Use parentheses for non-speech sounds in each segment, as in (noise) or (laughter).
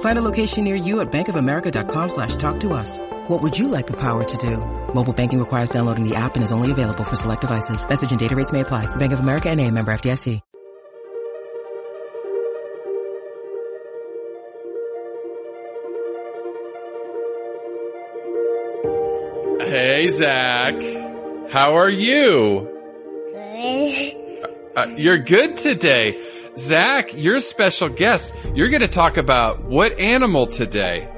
Find a location near you at bankofamerica.com slash talk to us. What would you like the power to do? Mobile banking requires downloading the app and is only available for select devices. Message and data rates may apply. Bank of America and a member FDIC. Hey, Zach. How are you? Good. Uh, you're good today. Zach, you're a special guest. You're going to talk about what animal today?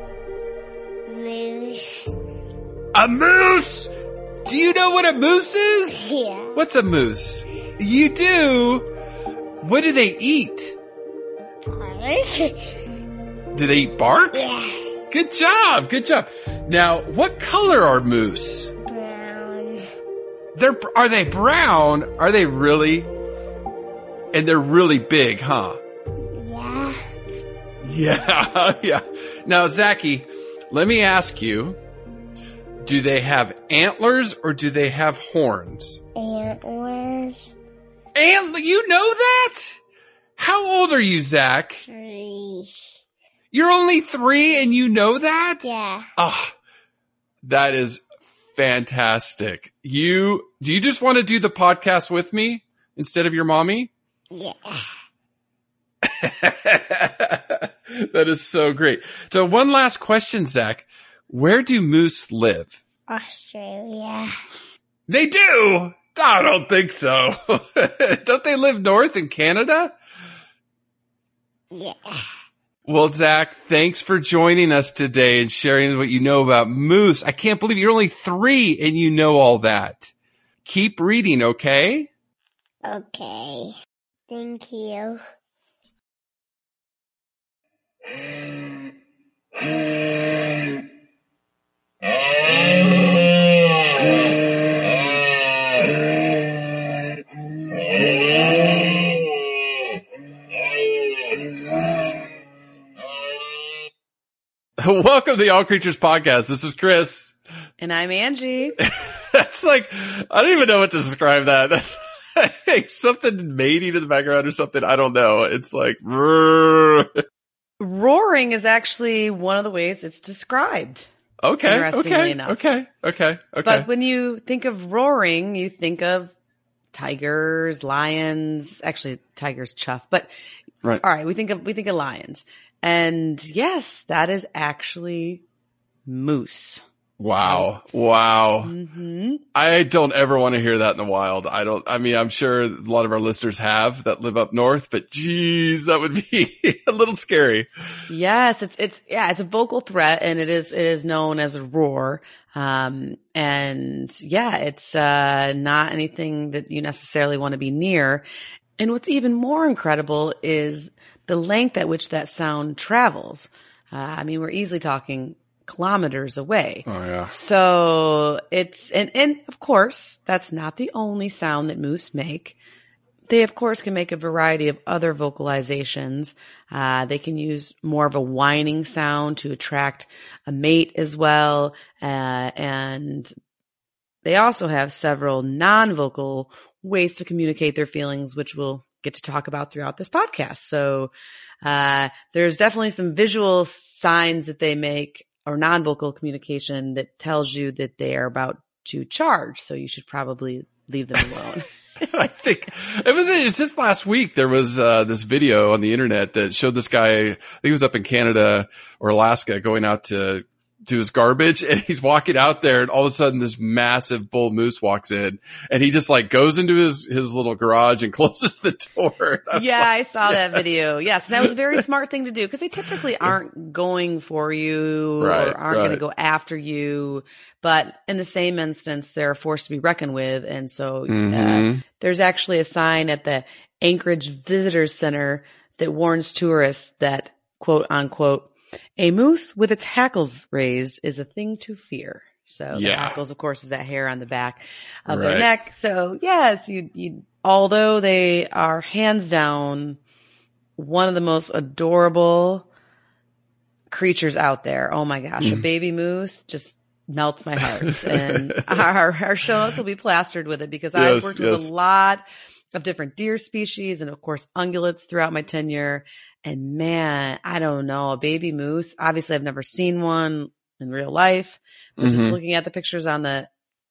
Moose. A moose! Do you know what a moose is? Yeah. What's a moose? You do? What do they eat? Bark. Do they eat bark? Yeah. Good job. Good job. Now, what color are moose? Brown. They're, are they brown? Are they really? And they're really big, huh? Yeah. Yeah, (laughs) yeah. Now, Zachy, let me ask you, do they have antlers or do they have horns? Antlers. And you know that? How old are you, Zach? Three. You're only three and you know that? Yeah. Ah, that is fantastic. You, do you just want to do the podcast with me instead of your mommy? Yeah. (laughs) that is so great. So one last question, Zach. Where do moose live? Australia. They do. I don't think so. (laughs) don't they live north in Canada? Yeah. Well, Zach, thanks for joining us today and sharing what you know about moose. I can't believe you're only three and you know all that. Keep reading, okay? Okay. Thank you. (laughs) Welcome to the All Creatures Podcast. This is Chris. And I'm Angie. (laughs) That's like, I don't even know what to describe that. That's like (laughs) something mating in the background or something. I don't know. It's like, Roaring is actually one of the ways it's described. okay, Interestingly okay, enough. okay, okay, okay. But when you think of roaring, you think of tigers, lions, actually tigers chuff, but Right. all right, we think of, we think of lions. And yes, that is actually moose. Wow, wow. hmm I don't ever want to hear that in the wild. I don't, I mean, I'm sure a lot of our listeners have that live up north, but geez, that would be (laughs) a little scary. Yes, it's it's yeah, it's a vocal threat and it is it is known as a roar. Um and yeah, it's uh not anything that you necessarily want to be near. And what's even more incredible is the length at which that sound travels. Uh, I mean, we're easily talking kilometers away. Oh yeah. So it's, and, and of course, that's not the only sound that moose make. They, of course, can make a variety of other vocalizations. Uh, they can use more of a whining sound to attract a mate as well. Uh, and they also have several non-vocal ways to communicate their feelings, which we'll get to talk about throughout this podcast. So, uh, there's definitely some visual signs that they make or non-vocal communication that tells you that they are about to charge. So you should probably leave them alone. (laughs) I think it was, just last week. There was, uh, this video on the internet that showed this guy, he was up in Canada or Alaska going out to to his garbage and he's walking out there and all of a sudden this massive bull moose walks in and he just like goes into his, his little garage and (laughs) closes the door. I Yeah, like, I saw that (laughs) video. Yes, that was a very smart thing to do because they typically aren't going for you Right, or aren't going to go after you. But in the same instance, they're a force to be reckoned with. And so uh, Mhm. there's actually a sign at the Anchorage Visitor Center that warns tourists that quote unquote, a moose with its hackles raised is a thing to fear. So the Yeah. hackles, of course, is that hair on the back of Right. their neck. So yes, you, you, although they are hands down one of the most adorable creatures out there. Oh my gosh, a Mhm. baby moose just melts my heart. (laughs) and our, our show notes will be plastered with it because I've worked yes. with a lot of different deer species and of course ungulates throughout my tenure. And man, I don't know, a baby moose. Obviously I've never seen one in real life, but just Mhm. looking at the pictures on the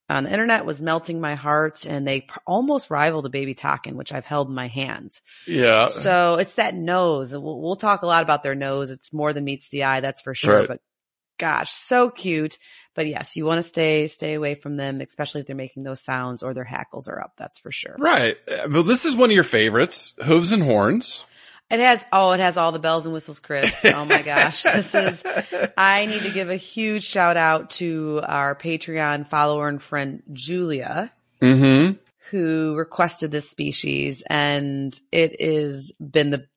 on the internet was melting my heart and they pr- almost rival the baby takin, which I've held in my hands. Yeah. So it's that nose. We'll, we'll talk a lot about their nose. It's more than meets the eye, that's for sure. Right. But gosh, so cute. But yes, you want to stay stay away from them, especially if they're making those sounds or their hackles are up. That's for sure. Right. Uh, Well, this is one of your favorites, hooves and horns. It has oh, it has all the bells and whistles, Chris. Oh my (laughs) gosh, this is. I need to give a huge shout out to our Patreon follower and friend Julia. Mm-hmm. who requested this species and it has been the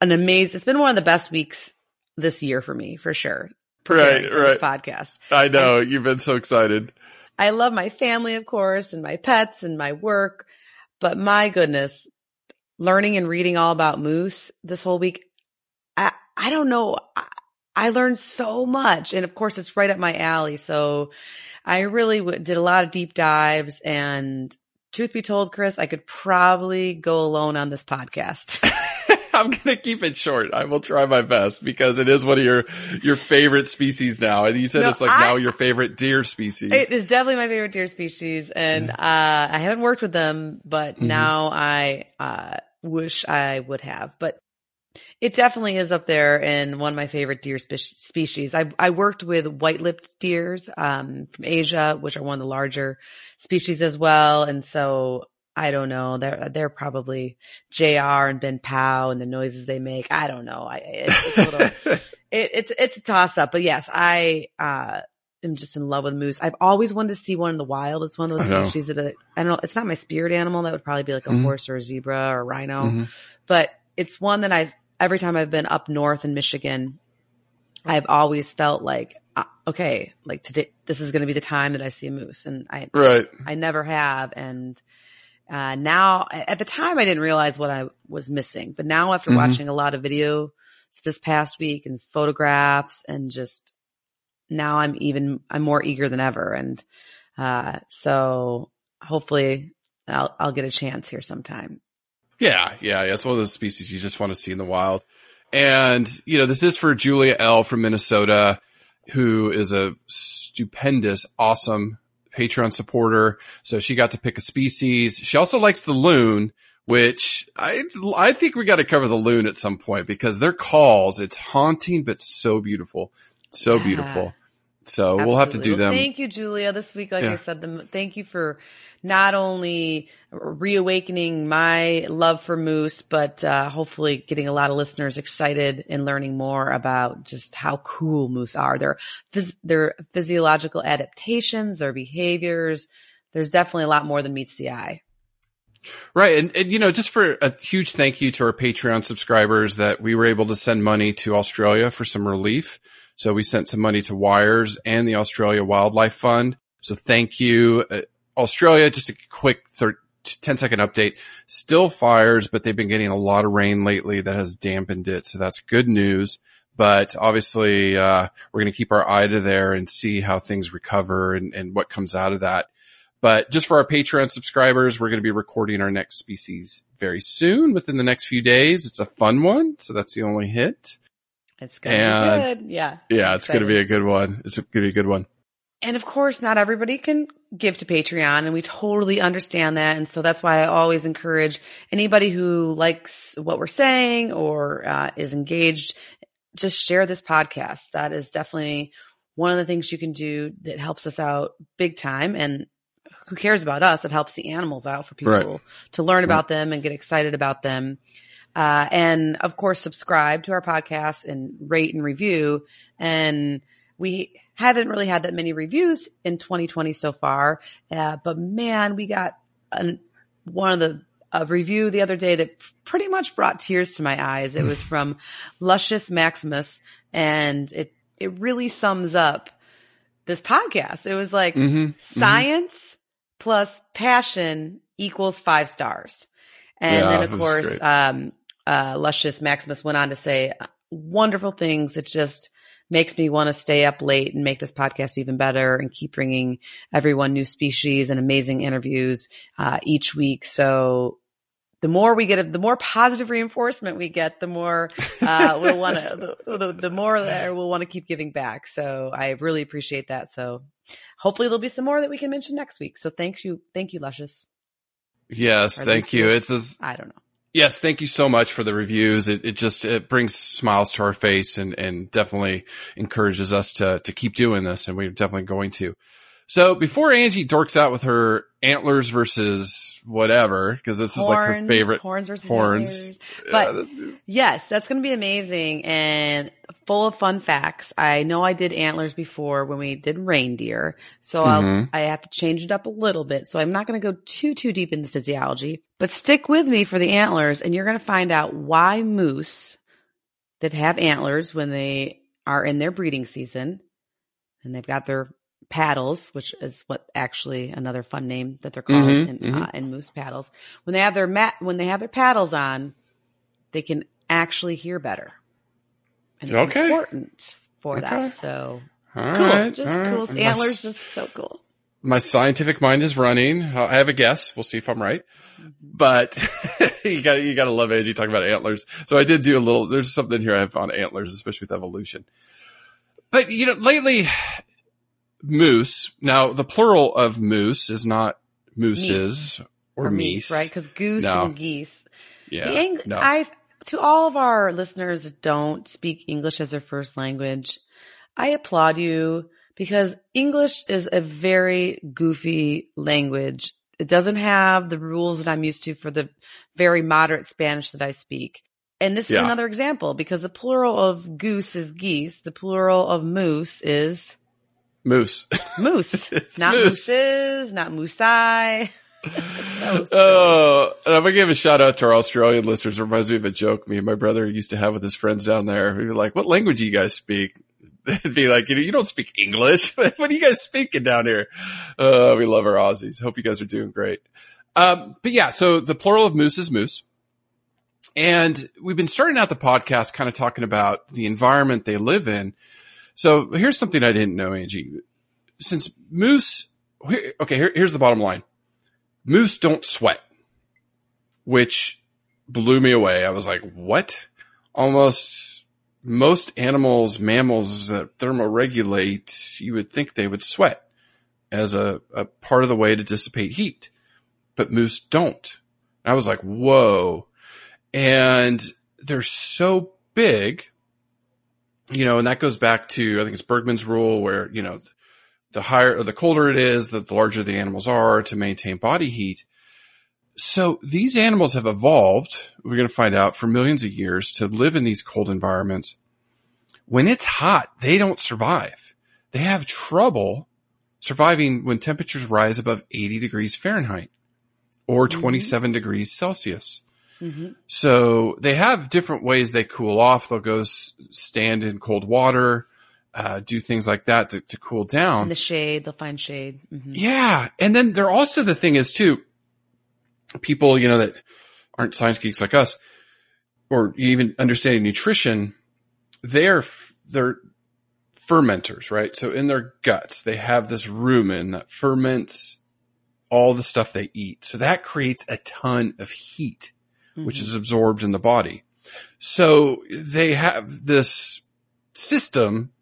an amazing it's been one of the best weeks this year for me for sure Right, for right. podcast I know. You've been so excited. i love my family of course and my pets and my work but my goodness learning and reading all about moose this whole week i i don't know I, I learned so much and of course it's right up my alley so i really w- did a lot of deep dives and truth be told chris i could probably go alone on this podcast (laughs) I'm going to keep it short. I will try my best because it is one of your, your favorite species now. And you said No, it's like I- now your favorite deer species. It is definitely my favorite deer species, and uh, I haven't worked with them, but Mhm. now I uh, wish I would have. But it definitely is up there in one of my favorite deer spe- species. I I worked with white-lipped deers um, from Asia, which are one of the larger species as well, and so. I don't know. They're they're probably Jr. and Ben Pow and the noises they make. I don't know. I it's, it's a little (laughs) it, it's it's a toss up, but yes, I uh am just in love with moose. I've always wanted to see one in the wild. It's one of those I species that I don't know. It's not my spirit animal. That would probably be like a Mhm. horse or a zebra or a rhino, Mhm. but it's one that I've every time I've been up north in Michigan, I've always felt like uh, okay, like today this is going to be the time that I see a moose, and I Right. I never have. And uh, now, at the time, I didn't realize what I was missing. But now, after Mhm. watching a lot of video this past week and photographs, and just now, I'm even I'm more eager than ever. And uh, so, hopefully, I'll I'll get a chance here sometime. Yeah, yeah, yeah. It's one of those species you just want to see in the wild. And, you know, this is for Julia L from Minnesota, who is a stupendous, awesome Patreon supporter. So she got to pick a species. She also likes the loon, which I, I think we got to cover the loon at some point because their calls, it's haunting, but so beautiful. So Yeah. beautiful. So we'll have to do them. Thank you, Julia. This week, like Yeah. I said, the, thank you for not only reawakening my love for moose, but uh, hopefully getting a lot of listeners excited and learning more about just how cool moose are. Their phys- their physiological adaptations, their behaviors. There's definitely a lot more than meets the eye. Right. And, and, you know, just for a huge thank you to our Patreon subscribers that we were able to send money to Australia for some relief. So we sent some money to Wires and the Australia Wildlife Fund. So thank you. Uh, Australia, just a quick thir- 10 second update. Still fires, but they've been getting a lot of rain lately that has dampened it. So that's good news. But obviously, uh, we're going to keep our eye to there and see how things recover and, and what comes out of that. But just for our Patreon subscribers, we're going to be recording our next species very soon within the next few days. It's a fun one. So that's the only hit. It's gonna be good. Yeah. Yeah, it's going to be a good one. It's going to be a good one. And of course, not everybody can give to Patreon and we totally understand that. And so that's why I always encourage anybody who likes what we're saying or uh, is engaged, just share this podcast. That is definitely one of the things you can do that helps us out big time and who cares about us? It helps the animals out for people Right. to learn about them and get excited about them. Uh, and of course, subscribe to our podcast and rate and review. And we haven't really had that many reviews in 2020 so far. Uh, but man, we got an, one of the a review the other day that pretty much brought tears to my eyes. It (laughs) was from Luscious Maximus and it, it really sums up this podcast. It was like Mhm, science plus passion equals five stars. And Yeah, then of course, um, uh, Luscious Maximus went on to say uh, wonderful things. It just makes me want to stay up late and make this podcast even better and keep bringing everyone new species and amazing interviews, uh, each week. So the more we get, the more positive reinforcement we get, the more, uh, (laughs) we'll want to, the, the, the more that we'll want to keep giving back. So I really appreciate that. So hopefully there'll be some more that we can mention next week. So thanks you. Thank you, Luscious. Yes, Or thank you. It's this, I don't know. Yes, thank you so much for the reviews. It, it just, it brings smiles to our face and, and definitely encourages us to, to keep doing this. And we're definitely going to. So before Angie dorks out with her antlers versus whatever, cause this is like her favorite horns versus horns. antlers. But this is- Yes, that's going to be amazing and full of fun facts. I know I did antlers before when we did reindeer, so I'll, Mhm. I have to change it up a little bit. So I'm not going to go too, too deep into physiology, but stick with me for the antlers and you're going to find out why moose that have antlers when they are in their breeding season and they've got their paddles, which is what actually another fun name that they're called Mhm, in, mhm. uh, in moose paddles. When they have their mat, when they have their paddles on, they can actually hear better. And it's Okay. important for Okay. that. So all cool. right, just right. cool. My Antlers just so cool. my scientific mind is running. I have a guess. We'll see if I'm right. But (laughs) you got you got to love Angie talking about antlers. So I did do a little. There's something here I have on antlers, especially with evolution. But you know, lately, moose. Now the plural of moose is not mooses or, meese, right? Because goose No. and geese. Yeah, no. I to all of our listeners that don't speak English as their first language, I applaud you because English is a very goofy language. It doesn't have the rules that I'm used to for the very moderate Spanish that I speak. And this Yeah. is another example because the plural of goose is geese. The plural of moose is moose. moose. (laughs) Not moose. mooses, not moosei. (laughs) So silly. Oh, and I'm gonna give a shout out to our Australian listeners. It reminds me of a joke me and my brother used to have with his friends down there. We'd be like, "What language do you guys speak?" (laughs) They'd be like, "You know, you don't speak English. what are you guys speaking down here?" Uh, we love our Aussies. Hope you guys are doing great. Um, but yeah, so the plural of moose is moose. And we've been starting out the podcast kind of talking about the environment they live in. So here's something I didn't know, Angie. Since moose, okay, here, here's the bottom line. Moose don't sweat, which blew me away. I was like, what? Almost most animals, mammals that thermoregulate, you would think they would sweat as a, a part of the way to dissipate heat, but moose don't. I was like, whoa. And they're so big, you know, and that goes back to, I think it's Bergmann's rule where, you know, the higher or the colder it is, the, the larger the animals are to maintain body heat. So these animals have evolved, we're going to find out for millions of years to live in these cold environments. When it's hot, they don't survive. They have trouble surviving when temperatures rise above 80 degrees Fahrenheit or mm-hmm. 27 degrees Celsius. Mhm. So they have different ways they cool off. They'll go s- stand in cold water, uh, do things like that to, to cool down. In the shade, they'll find shade. Mhm. Yeah. And then they're also the thing is too, people, you know, that aren't science geeks like us or even understanding nutrition, they're, f- they're fermenters, right? So in their guts, they have this rumen that ferments all the stuff they eat. So that creates a ton of heat, which Mhm. is absorbed in the body. So they have this system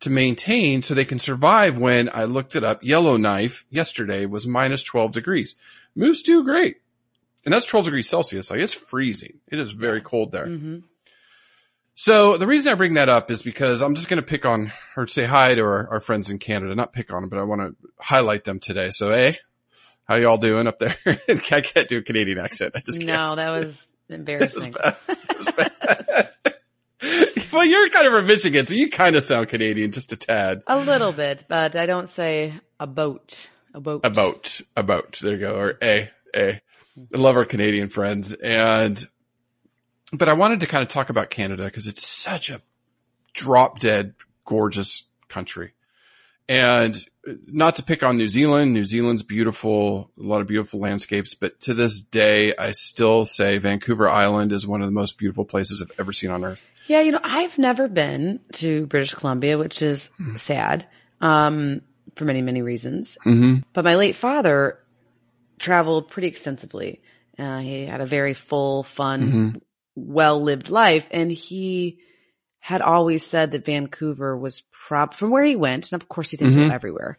to maintain so they can survive when I looked it up. Yellowknife yesterday was minus 12 degrees. Moose do great. And that's 12 degrees Celsius. Like it's freezing. It is very cold there. Mhm. So the reason I bring that up is because I'm just going to pick on or say hi to our, our friends in Canada. Not pick on them, but I want to highlight them today. So, hey, how y'all doing up there? (laughs) I can't do a Canadian accent. I just can't. No, that was (laughs) embarrassing. It was bad. (laughs) well, you're kind of from Michigan, so you kind of sound Canadian, just a tad. A little bit, but I don't say a boat. A boat. A boat, a boat. There you go. Or a, a. I love our Canadian friends. And, but I wanted to kind of talk about Canada because it's such a drop dead gorgeous country. And not to pick on New Zealand. New Zealand's beautiful, a lot of beautiful landscapes, but to this day, I still say Vancouver Island is one of the most beautiful places I've ever seen on earth. Yeah, you know, I've never been to British Columbia, which is sad, um, for many, many reasons. Mm-hmm. But my late father traveled pretty extensively. Uh, he had a very full, fun, well lived life. And he had always said that Vancouver was prob from where he went. And of course, he didn't Mhm. go everywhere,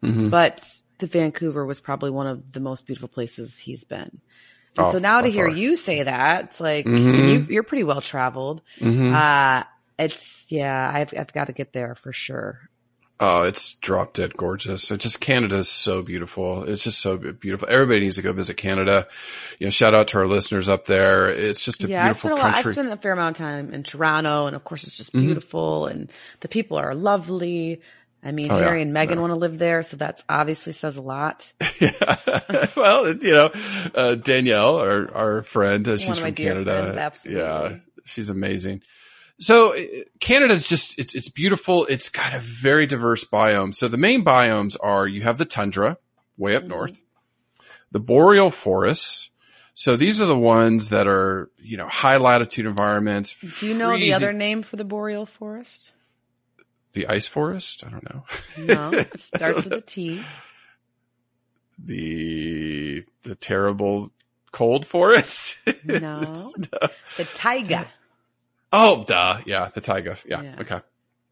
Mm-hmm. but the Vancouver was probably one of the most beautiful places he's been. And Oh, so now to hear far. you say that, it's like Mhm. you, you're pretty well traveled. Mm-hmm. Uh, it's yeah, I've I've got to get there for sure. Oh, it's drop dead gorgeous. It just Canada is so beautiful. It's just so beautiful. Everybody needs to go visit Canada. You know, shout out to our listeners up there. It's just a yeah, I beautiful spent a lot. I spent a fair amount of time in Toronto, and of course, it's just Mhm. beautiful, and the people are lovely. I mean, Oh, yeah. Harry and Meghan Yeah. want to live there, so that's obviously says a lot. (laughs) yeah. (laughs) well, you know, uh, Danielle, our, our friend, uh, she's One of my from Canada. friends. Yeah. She's amazing. So uh, Canada's just, it's, it's beautiful. It's got a very diverse biome. So the main biomes are you have the tundra way up Mhm. north, the boreal forests. So these are the ones that are, you know, high latitude environments. Do you know the other name for the boreal forest? The ice forest? I don't know. No, (laughs) it starts with a T. the, the terrible cold forest? (laughs) No. It's- The taiga. Oh, duh. Yeah, the taiga. Yeah, Yeah. Okay.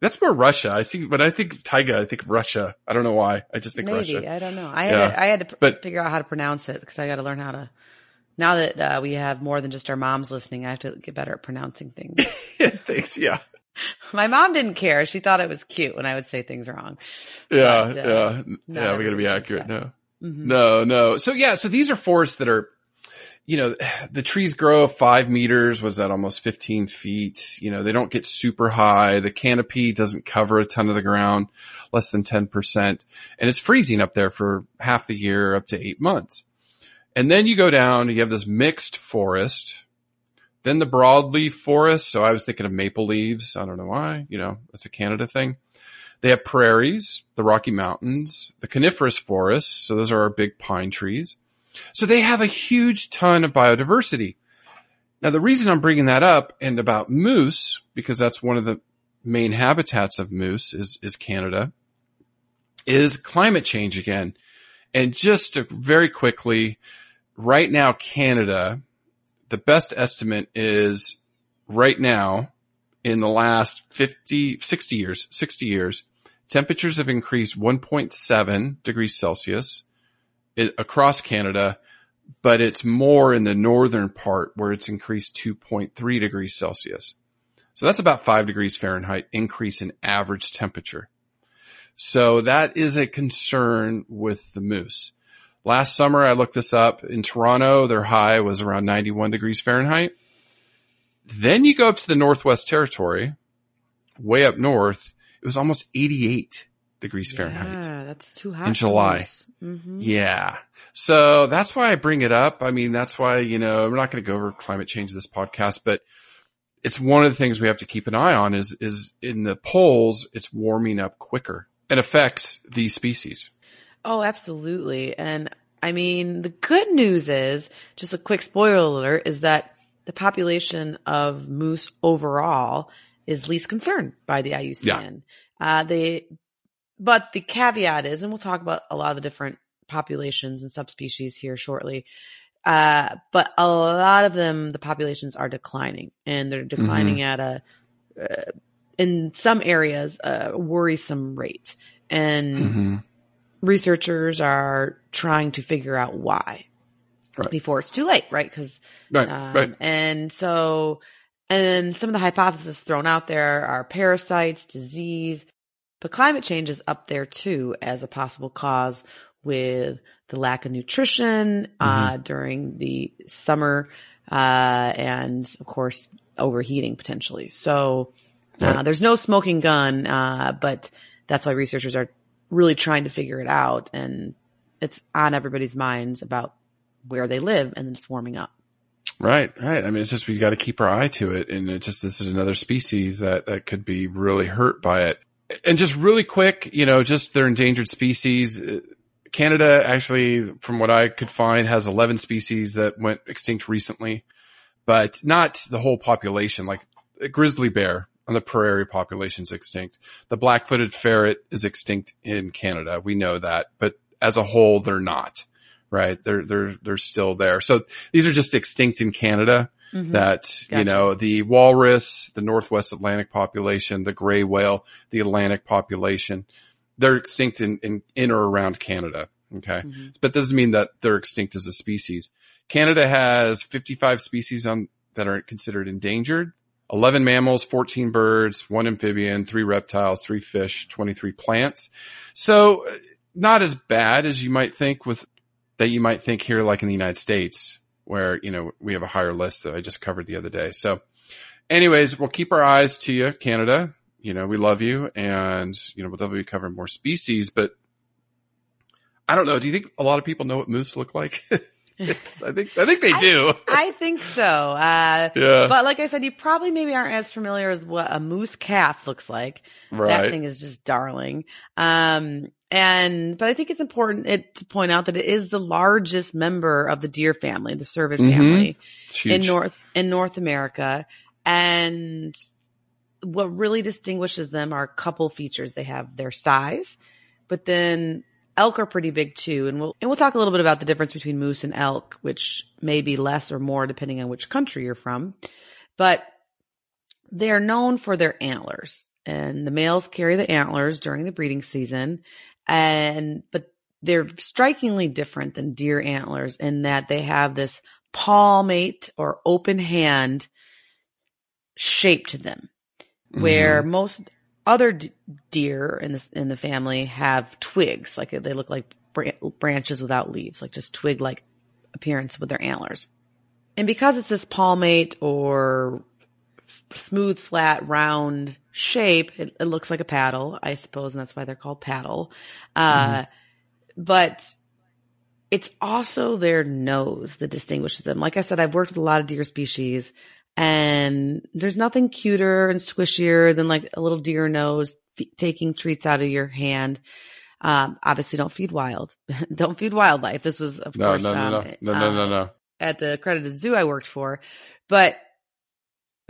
That's more Russia. I see. When I think taiga, I think Russia. I don't know why. I just think Maybe Russia. I don't know. I had Yeah. to, I had to But- figure out how to pronounce it because I got to learn how to. Now that uh, we have more than just our moms listening, I have to get better at pronouncing things. (laughs) Thanks. Yeah. (laughs) My mom didn't care. She thought it was cute when I would say things wrong. Yeah. But, uh, yeah. Yeah. We got to be accurate. No. Mhm. No. No. So yeah. So these are forests that are, you know, (sighs) the trees grow five meters. Was that almost 15 feet? You know, they don't get super high. The canopy doesn't cover a ton of the ground, less than 10%. And it's freezing up there for half the year, up to eight months. And then you go down, you have this mixed forest, then the broadleaf forest. So I was thinking of maple leaves. I don't know why, you know, that's a Canada thing. They have prairies, the Rocky Mountains, the coniferous forests. So those are our big pine trees. So they have a huge ton of biodiversity. Now the reason I'm bringing that up and about moose, because that's one of the main habitats of moose is, is Canada, is climate change again. And just very quickly, right now, Canada, the best estimate is right now in the last 50, 60 years, 60 years, temperatures have increased 1.7 degrees Celsius i- across Canada, but it's more in the northern part where it's increased 2.3 degrees Celsius. So that's about five degrees Fahrenheit increase in average temperature. So that is a concern with the moose. Last summer, I looked this up in Toronto. Their high was around 91 degrees Fahrenheit. Then you go up to the Northwest Territory, way up north. It was almost 88 degrees Fahrenheit. Yeah, that's too hot. In July. Mm-hmm. Yeah. So that's why I bring it up. I mean, that's why, you know, we're not going to go over climate change this podcast, but it's one of the things we have to keep an eye on is, is in the poles, it's warming up quicker and affects these species. Oh, absolutely. And I mean, the good news is, just a quick spoiler alert, is that the population of moose overall is least concerned by the IUCN. Uh, they, but the caveat is, and we'll talk about a lot of the different populations and subspecies here shortly. Uh, but a lot of them, the populations are declining and they're declining at a, uh, in some areas, a worrisome rate. And Mm-hmm. researchers are trying to figure out why Right. before it's too late, right? Because Right. um, right. and so And some of the hypotheses thrown out there are parasites, disease, but climate change is up there too as a possible cause with the lack of nutrition uh, during the summer uh, and, of course, overheating potentially. So uh, Right. there's no smoking gun, uh, but that's why researchers are really trying to figure it out. And it's on everybody's minds about where they live and it's warming up. Right, right. I mean, it's just we've got to keep our eye to it, and it just this is another species that that could be really hurt by it. And just really quick, you know, just they're endangered species. Uh, Canada actually, from what I could find, has 11 species that went extinct recently, but not the whole population. Like grizzly bear on the prairie population is extinct. The black-footed ferret is extinct in Canada. We know that, but as a whole, they're not. Right? They're they're they're still there. So these are just extinct in Canada that, you know, the walrus, the Northwest Atlantic population, the gray whale, the Atlantic population, they're extinct in, in, in or around Canada. Okay. But doesn't mean that they're extinct as a species. Canada has 55 species on that are considered endangered. 11 mammals, 14 birds, one amphibian, three reptiles, three fish, 23 plants. So uh, not as bad as you might think with that you might think here, like in the United States, where, you know, we have a higher list that I just covered the other day. So anyways, we'll keep our eyes to you, Canada. You know, we love you and, you know, we'll definitely be covering more species, but I don't know. Do you think a lot of people know what moose look like? (laughs) It's, I think, I think they (laughs) do. I think so. Uh, Yeah. But like I said, you probably maybe aren't as familiar as what a moose calf looks like. Right. That thing is just darling. Um, and, but I think it's important it, to point out that it is the largest member of the deer family, the cervid Mhm. family in North, in North America. And what really distinguishes them are a couple features. They have their size, but then elk are pretty big too. And we'll, and we'll talk a little bit about the difference between moose and elk, which may be less or more depending on which country you're from. But they're known for their antlers and the males carry the antlers during the breeding season. And, but they're strikingly different than deer antlers in that they have this palmate or open hand shape to them where mm-hmm. most other d- deer in the in the family have twigs, like they look like bran- branches without leaves, like just twig like appearance with their antlers. And because it's this palmate or smooth, flat, round shape, it, it looks like a paddle, I suppose, and that's why they're called paddle. Uh, But it's also their nose that distinguishes them. Like I said, I've worked with a lot of deer species and there's nothing cuter and squishier than like a little deer nose f- taking treats out of your hand. Um, obviously don't feed wild. (laughs) don't feed wildlife. This was, of No, course, no, no, um, no, no, no, no, uh, no. at the accredited zoo I worked for, but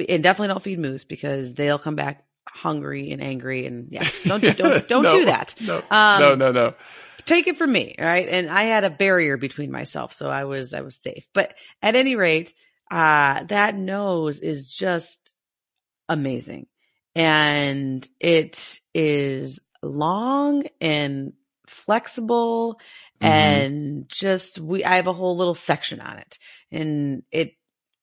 and definitely don't feed moose because they'll come back hungry and angry and yeah, so don't (laughs) don't don't No, do that. No, Um, no, no, no. Take it from me, all right? And I had a barrier between myself, so I was I was safe. But at any rate, uh that nose is just amazing. And it is long and flexible Mhm. and just we I have a whole little section on it. And it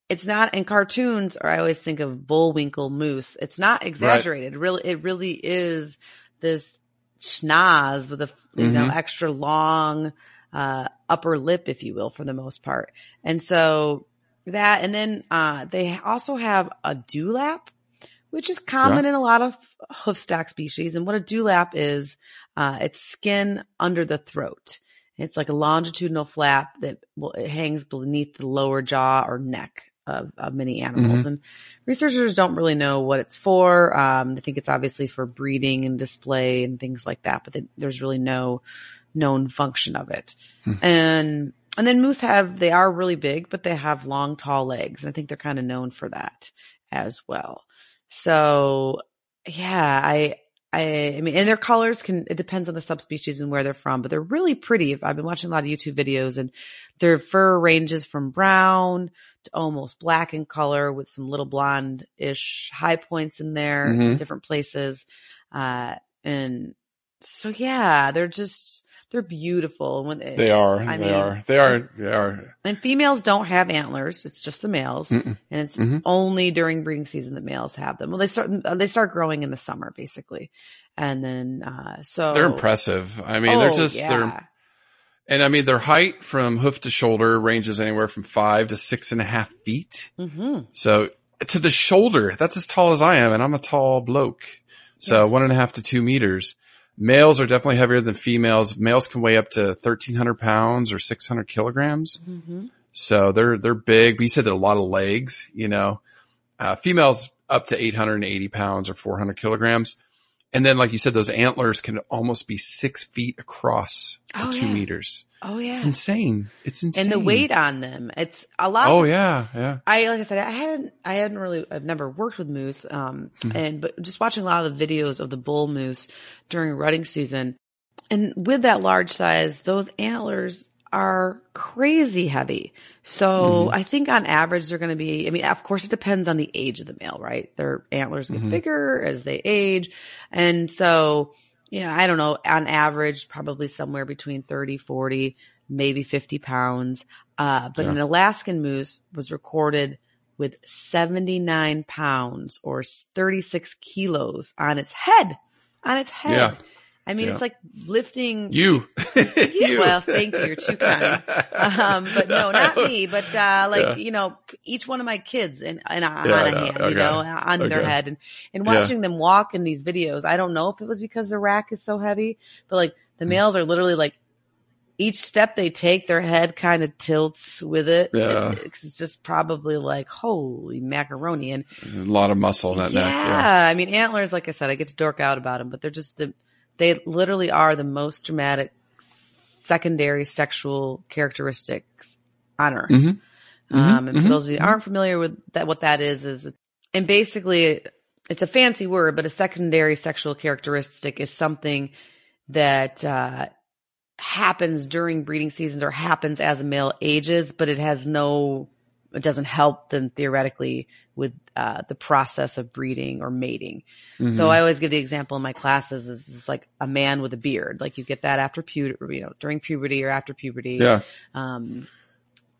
it's not in cartoons or I always think of Bullwinkle moose. It's not exaggerated. Really it really is this schnoz with a you know Mhm. extra long uh upper lip if you will for the most part. And so that and then uh they also have a dewlap which is common in a lot of hoofstock species. And what a dewlap is, uh, it's skin under the throat. It's like a longitudinal flap that will, it hangs beneath the lower jaw or neck of, of many animals. And researchers don't really know what it's for. Um, they think it's obviously for breeding and display and things like that, but they, there's really no known function of it. And and then moose have they are really big, but they have long, tall legs, and I think they're kind of known for that as well. So yeah, I I I mean, and their colors can it depends on the subspecies and where they're from, but they're really pretty. I've been watching a lot of YouTube videos, and their fur ranges from brown to almost black in color, with some little blonde-ish high points in there, Mhm. different places, uh, and so yeah, they're just they're beautiful. When They are. I they mean- are. They are. They are. and females don't have antlers. It's just the males, Mm-mm. and it's Mhm. only during breeding season that males have them. Well, they start they start growing in the summer, basically, and then uh so They're impressive. I mean, they're Oh, just yeah. they're and I mean their height from hoof to shoulder ranges anywhere from five to six and a half feet. hmm So to the shoulder, that's as tall as I am, and I'm a tall bloke. So one and a half to two meters. Males are definitely heavier than females. Males can weigh up to 1300 pounds or 600 kilograms. hmm So they're, they're big, but you said that a lot of legs, you know, uh, females up to 880 pounds or 400 kilograms. And then, like you said, those antlers can almost be six feet across or Oh, two yeah. meters. Oh yeah, It's insane. It's insane. and the weight on them, it's a lot. Oh yeah. Yeah. I like I said, I hadn't, I hadn't really, I've never worked with moose, um, Mhm. and but just watching a lot of the videos of the bull moose during rutting season, and with that large size, those antlers are crazy heavy. So Mhm. I think on average they're going to be. I mean, of course, it depends on the age of the male, right? Their antlers get Mhm. bigger as they age, and so yeah, I don't know. On average, probably somewhere between 30, 40, maybe 50 pounds. Uh, but Yeah. an Alaskan moose was recorded with 79 pounds or 36 kilos on its head. On its head. Yeah. I mean, Yeah. it's like lifting. You. (laughs) you. well, thank you. You're too kind. Um, but no, (laughs) not me. But uh, like Yeah. you know, each one of my kids and, and on Yeah, I a hand, you know, on their head, and and watching them walk in these videos. I don't know if it was because the rack is so heavy, but like the Hmm. males are literally like each step they take, their head kind of tilts with it. Yeah. It- it's just probably like holy macaroni and a lot of muscle in that yeah, neck. Yeah. I mean antlers. Like I said, I get to dork out about them, but they're just the they literally are the most dramatic secondary sexual characteristics on Earth. Mhm. Um, and for mhm, those of you aren't familiar with that, what that is is, and basically, it's a fancy word, but a secondary sexual characteristic is something that uh, happens during breeding seasons or happens as a male ages, but it has no, it doesn't help them theoretically with uh, the process of breeding or mating. So Mhm. I always give the example in my classes is, is like a man with a beard, like you get that after puberty, you know, during puberty or after puberty. yeah. Um,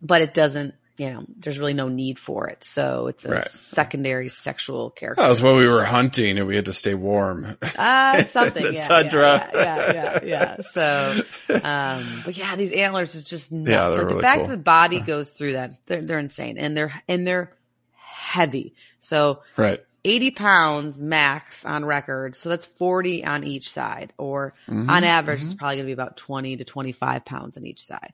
but it doesn't, you know, there's really no need for it. So it's a Right. secondary sexual character. That was when we were hunting and we had to stay warm. Ah, (laughs) something. The yeah, tundra. Yeah, yeah, yeah, yeah. So, um, but yeah, these antlers is just nuts. Yeah, like the really fact cool. that the body goes through that, they're, they're insane and they're, and they're heavy. So right. 80 pounds max on record. So that's 40 on each side or Mhm, on average, mhm. it's probably going to be about 20 to 25 pounds on each side.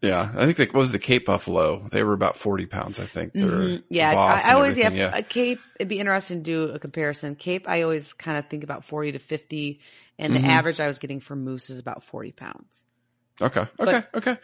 Yeah. I think that was the Cape Buffalo. They were about 40 pounds, I think. Mhm. Yeah, I, I always yeah, everything, a Cape. It'd be interesting to do a comparison. Cape, I always kind of think about forty to fifty, and the Mhm. average I was getting for moose is about forty pounds. Okay. But- Okay. okay.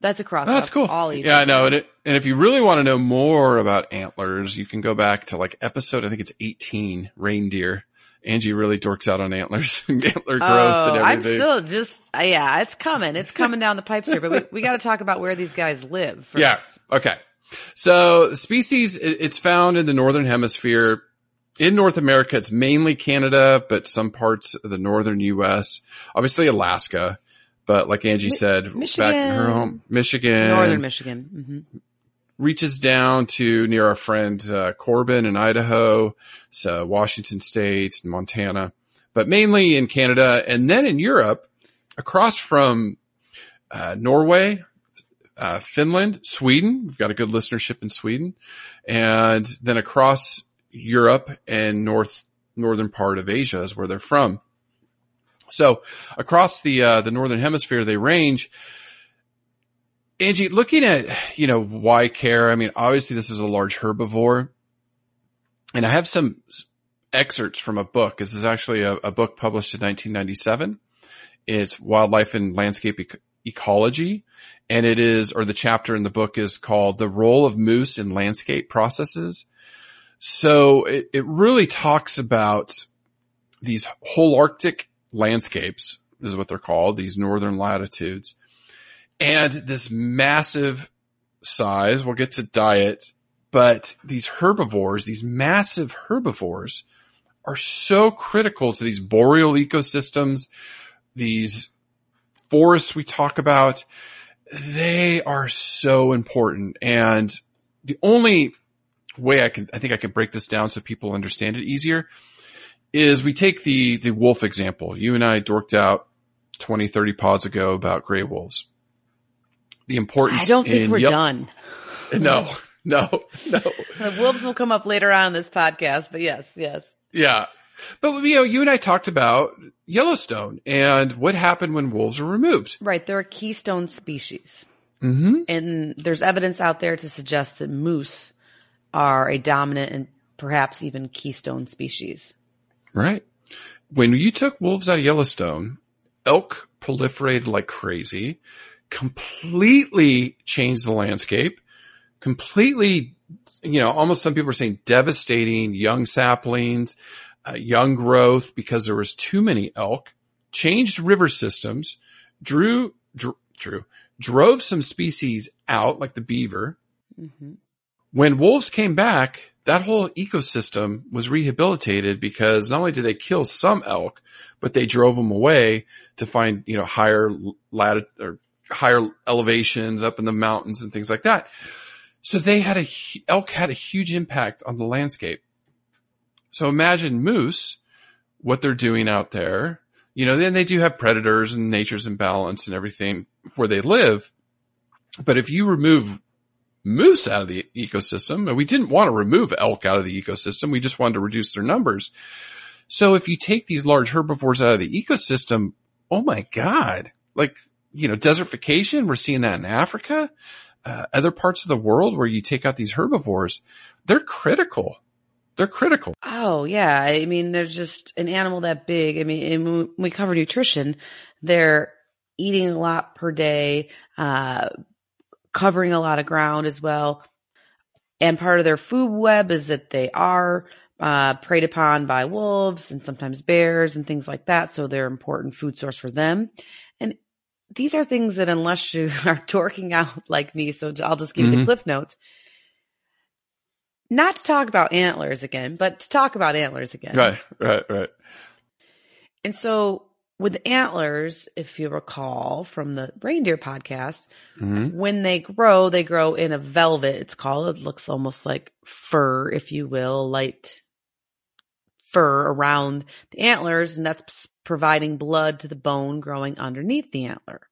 That's across. Oh, that's cool. All yeah, I know. And, it, and if you really want to know more about antlers, you can go back to like episode, I think it's 18, reindeer. Angie really dorks out on antlers, (laughs) antler growth Oh, and I'm still just uh, yeah, it's coming. It's coming down the pipes here, but we, we got to talk about where these guys live first. Yeah. Okay. So species, it's found in the northern hemisphere. In North America, it's mainly Canada, but some parts of the northern U.S. Obviously Alaska, but like Angie Mi- said, back in her home, Michigan, Northern Michigan. hmm reaches down to near our friend uh, Corbin in Idaho, so Washington State and Montana, but mainly in Canada and then in Europe, across from uh, Norway, uh, Finland, Sweden. We've got a good listenership in Sweden, and then across Europe and north northern part of Asia is where they're from. So across the uh, the northern hemisphere, they range. Angie, looking at, you know, why care? I mean, obviously this is a large herbivore and I have some excerpts from a book. This is actually a, a book published in 1997. It's Wildlife and Landscape Ec- Ecology. And it is, or the chapter in the book is called The Role of Moose in Landscape Processes. So it, it really talks about these whole Arctic landscapes is what they're called, these northern latitudes and this massive size. We'll get to diet, but these herbivores, these massive herbivores are so critical to these boreal ecosystems, these forests we talk about, they are so important. And the only way I can, I think I can break this down so people understand it easier is we take the, the wolf example. You and I dorked out 20, 30 pods ago about gray wolves. The importance. I don't think in we're yel- done. (laughs) No, no, no. The wolves will come up later on in this podcast, but yes, yes. Yeah. But you know, you and I talked about Yellowstone and what happened when wolves were removed. Right. They're a keystone species. Mm-hmm. And there's evidence out there to suggest that moose are a dominant and perhaps even keystone species. Right. When you took wolves out of Yellowstone, elk proliferated like crazy, completely changed the landscape, completely, you know, almost some people are saying devastating young saplings, uh, young growth because there was too many elk, changed river systems, drew, drew, drew drove some species out like the beaver. Mm-hmm. When wolves came back, that whole ecosystem was rehabilitated because not only did they kill some elk, but they drove them away to find, you know, higher latitude or higher elevations up in the mountains and things like that. So they had a, elk had a huge impact on the landscape. So imagine moose, what they're doing out there. You know, then they do have predators and nature's imbalance and everything where they live. But if you remove moose out of the ecosystem, and we didn't want to remove elk out of the ecosystem, we just wanted to reduce their numbers. So if you take these large herbivores out of the ecosystem, oh my God, like, you know, desertification, we're seeing that in Africa, uh, other parts of the world where you take out these herbivores, they're critical. They're critical. Oh yeah. I mean, they're just an animal that big. I mean, when we cover nutrition, they're eating a lot per day, uh, covering a lot of ground as well. And part of their food web is that they are uh, preyed upon by wolves and sometimes bears and things like that. So they're important food source for them. These are things that unless you (laughs) are dorking out like me, so I'll just give you Mhm. the cliff notes. Not to talk about antlers again, but to talk about antlers again. Right, right, right. And so with antlers, if you recall from the reindeer podcast, hmm when they grow, they grow in a velvet, it's called. It looks almost like fur, if you will, light fur around the antlers, and that's providing blood to the bone growing underneath the antler.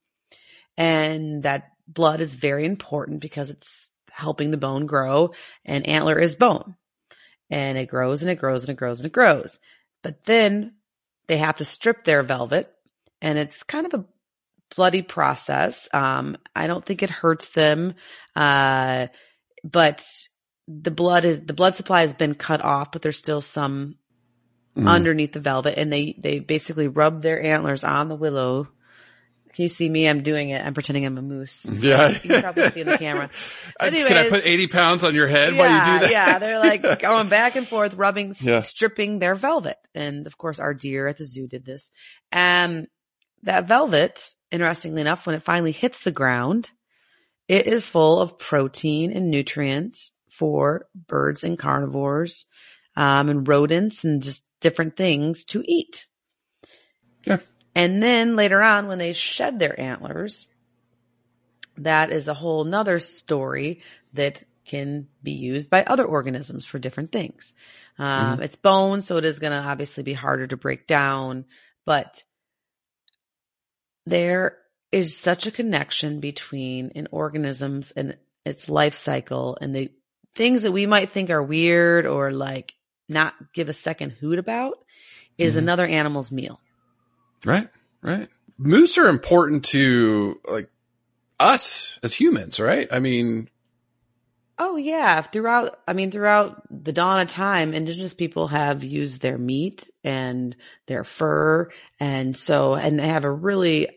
And that blood is very important because it's helping the bone grow, and antler is bone. And it grows and it grows and it grows and it grows. But then they have to strip their velvet, and it's kind of a bloody process. Um, I don't think it hurts them, uh, but the blood is the blood supply has been cut off, but there's still some Mm. underneath the velvet, and they they basically rub their antlers on the willow. Can you see me? I'm doing it. I'm pretending I'm a moose. Yeah. You can probably see in the camera. (laughs) I- Can I put 80 pounds on your head while you do that? Yeah, they're (laughs) like going back and forth, rubbing, Yeah. stripping their velvet. And of course, our deer at the zoo did this. And that velvet, interestingly enough, when it finally hits the ground, it is full of protein and nutrients for birds and carnivores, um, and rodents and just different things to eat. Yeah. And then later on, when they shed their antlers, that is a whole nother story that can be used by other organisms for different things. Um, It's bone, so it is going to obviously be harder to break down, but there is such a connection between an organism's and its life cycle and the things that we might think are weird or like not give a second hoot about is Mhm. another animal's meal. Right, right. Moose are important to like us as humans, right? I mean, Oh yeah, throughout I mean throughout the dawn of time indigenous people have used their meat and their fur and so and they have a really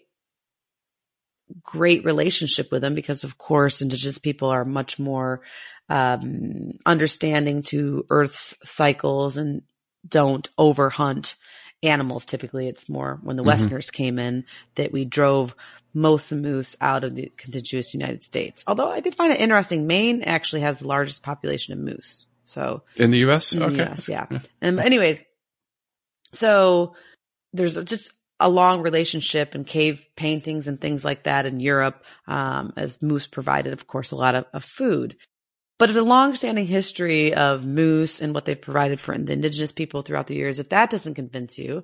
great relationship with them because of course indigenous people are much more um understanding to earth's cycles and don't overhunt animals typically it's more when the Mhm. westerners came in that we drove most of the moose out of the contiguous United States. Although I did find it interesting, Maine actually has the largest population of moose. So in the U.S., in the okay, US, yeah. And anyways, so there's just a long relationship and cave paintings and things like that in Europe, um, as moose provided, of course, a lot of, of food. But a long-standing history of moose and what they've provided for the indigenous people throughout the years, if that doesn't convince you,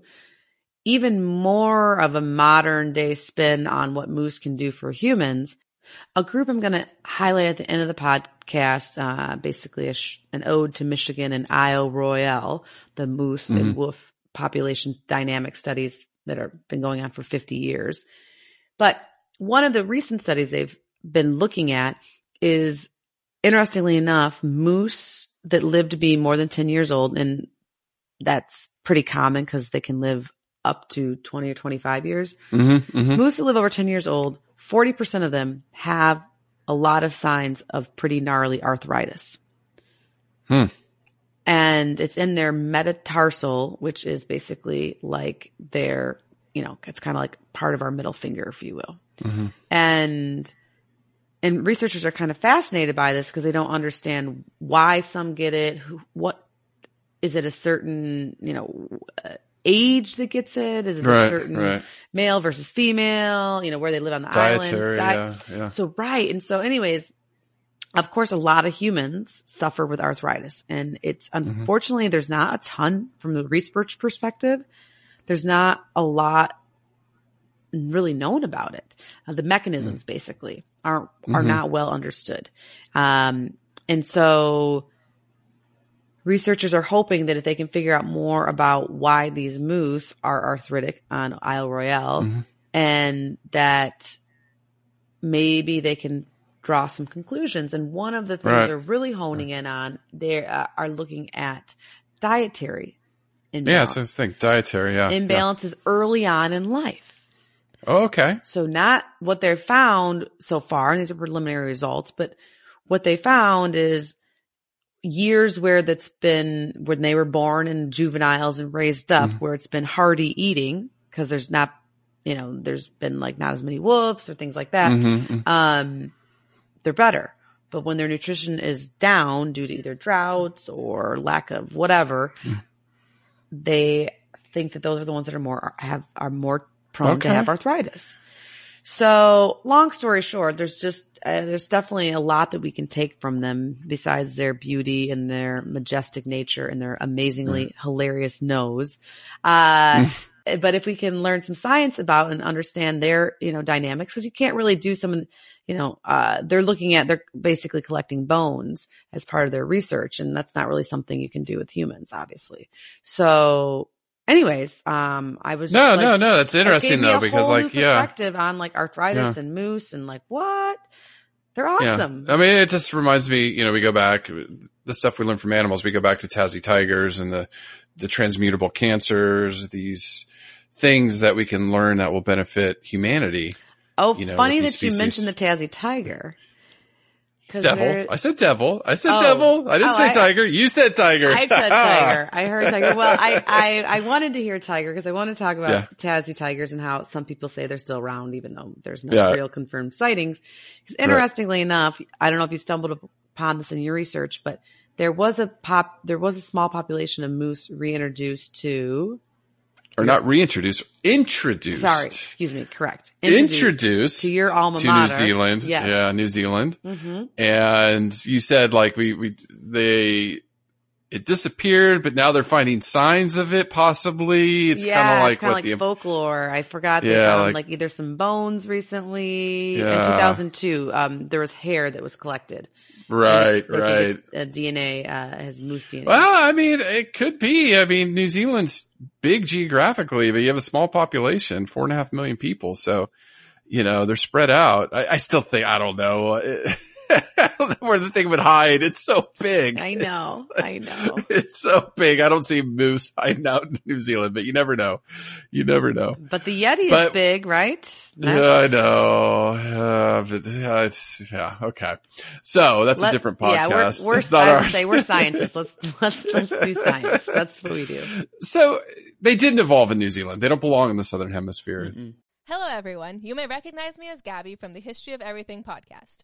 even more of a modern day spin on what moose can do for humans, a group I'm going to highlight at the end of the podcast, uh, basically sh- an ode to Michigan and Isle Royale, the moose mm-hmm. and wolf population dynamic studies that have been going on for 50 years. But one of the recent studies they've been looking at is interestingly enough, moose that live to be more than 10 years old, and that's pretty common because they can live up to 20 or 25 years. Mm-hmm, mm-hmm. Moose that live over 10 years old, 40% of them have a lot of signs of pretty gnarly arthritis. Hmm. And it's in their metatarsal, which is basically like their, you know, it's kind of like part of our middle finger, if you will. Mm-hmm. And and researchers are kind of fascinated by this because they don't understand why some get it. Who, what is it? A certain you know uh, age that gets it? Is it right, a certain right. male versus female? You know where they live on the Dietary, island. yeah, yeah. So right, and so anyways, of course, a lot of humans suffer with arthritis, and it's mm-hmm. unfortunately mm-hmm. there's not a ton from the research perspective. There's not a lot really known about it. Uh, the mechanisms mm-hmm. basically aren't are mm-hmm. not well understood, um, and so researchers are hoping that if they can figure out more about why these moose are arthritic on Isle Royale, mm-hmm. and that maybe they can draw some conclusions. And one of the things right. they're really honing in on, they uh, are looking at dietary imbalance. Yeah, so I think dietary, yeah. Imbalances yeah. early on in life. Oh, okay. So not what they've found so far, and these are preliminary results, but what they found is years where that's been when they were born and juveniles and raised up, mm where it's been hearty eating because there's not, you know, there's been like not as many wolves or things like that. Mm-hmm. mm-hmm. Um, they're better. But when their nutrition is down due to either droughts or lack of whatever, mm. they think that those are the ones that are more have are more prone okay. to have arthritis. So, long story short, there's just uh, there's definitely a lot that we can take from them besides their beauty and their majestic nature and their amazingly mm. hilarious nose. Uh, (laughs) but if we can learn some science about and understand their you know dynamics, because you can't really do some you know uh, they're looking at they're basically collecting bones as part of their research, and that's not really something you can do with humans, obviously. So anyways, um, I was no, like, no, no. That's interesting though because like yeah, perspective on like arthritis yeah. and moose and like what they're awesome. Yeah. I mean, it just reminds me. You know, we go back the stuff we learn from animals. We go back to Tassie tigers and the the transmutable cancers. These things that we can learn that will benefit humanity. Oh, you know, funny that species. you mentioned the Tassie tiger. Devil. I said devil. I said oh. devil. I didn't oh, say I, tiger. You said tiger. I said (laughs) tiger. I heard tiger. Well, I, I, I wanted to hear tiger because I want to talk about yeah. Tassie tigers and how some people say they're still around even though there's no yeah. real confirmed sightings. Because interestingly right. enough, I don't know if you stumbled upon this in your research, but there was a pop, there was a small population of moose reintroduced to or not reintroduced, introduced. Sorry, excuse me, correct. Introduced, introduced to your alma mater, to mater. New Zealand. Yes. Yeah, New Zealand. Mm-hmm. And you said like we, we, they, it disappeared, but now they're finding signs of it possibly. It's yeah, kind of like what like the folklore. I forgot they yeah, found like, like, either some bones recently. Yeah. In 2002, um, there was hair that was collected. Right, right. Uh, DNA uh, has moose DNA. Well, I mean, it could be. I mean, New Zealand's big geographically, but you have a small population, four and a half million people. So, you know, they're spread out. I, I still think, I don't know. (laughs) (laughs) where the thing would hide. It's so big. I know. I know. (laughs) It's so big. I don't see moose hiding out in New Zealand, but you never know. You never know. But the Yeti but, is big, right? That's... Yeah, I know. Uh, but, uh, yeah, okay. So that's Let, a different podcast. Yeah, we're, we're, it's not I ours. say we're scientists. Let's, (laughs) let's, let's do science. That's what we do. So they didn't evolve in New Zealand. They don't belong in the Southern Hemisphere. Mm-mm. Hello, everyone. You may recognize me as Gabby from the History of Everything podcast.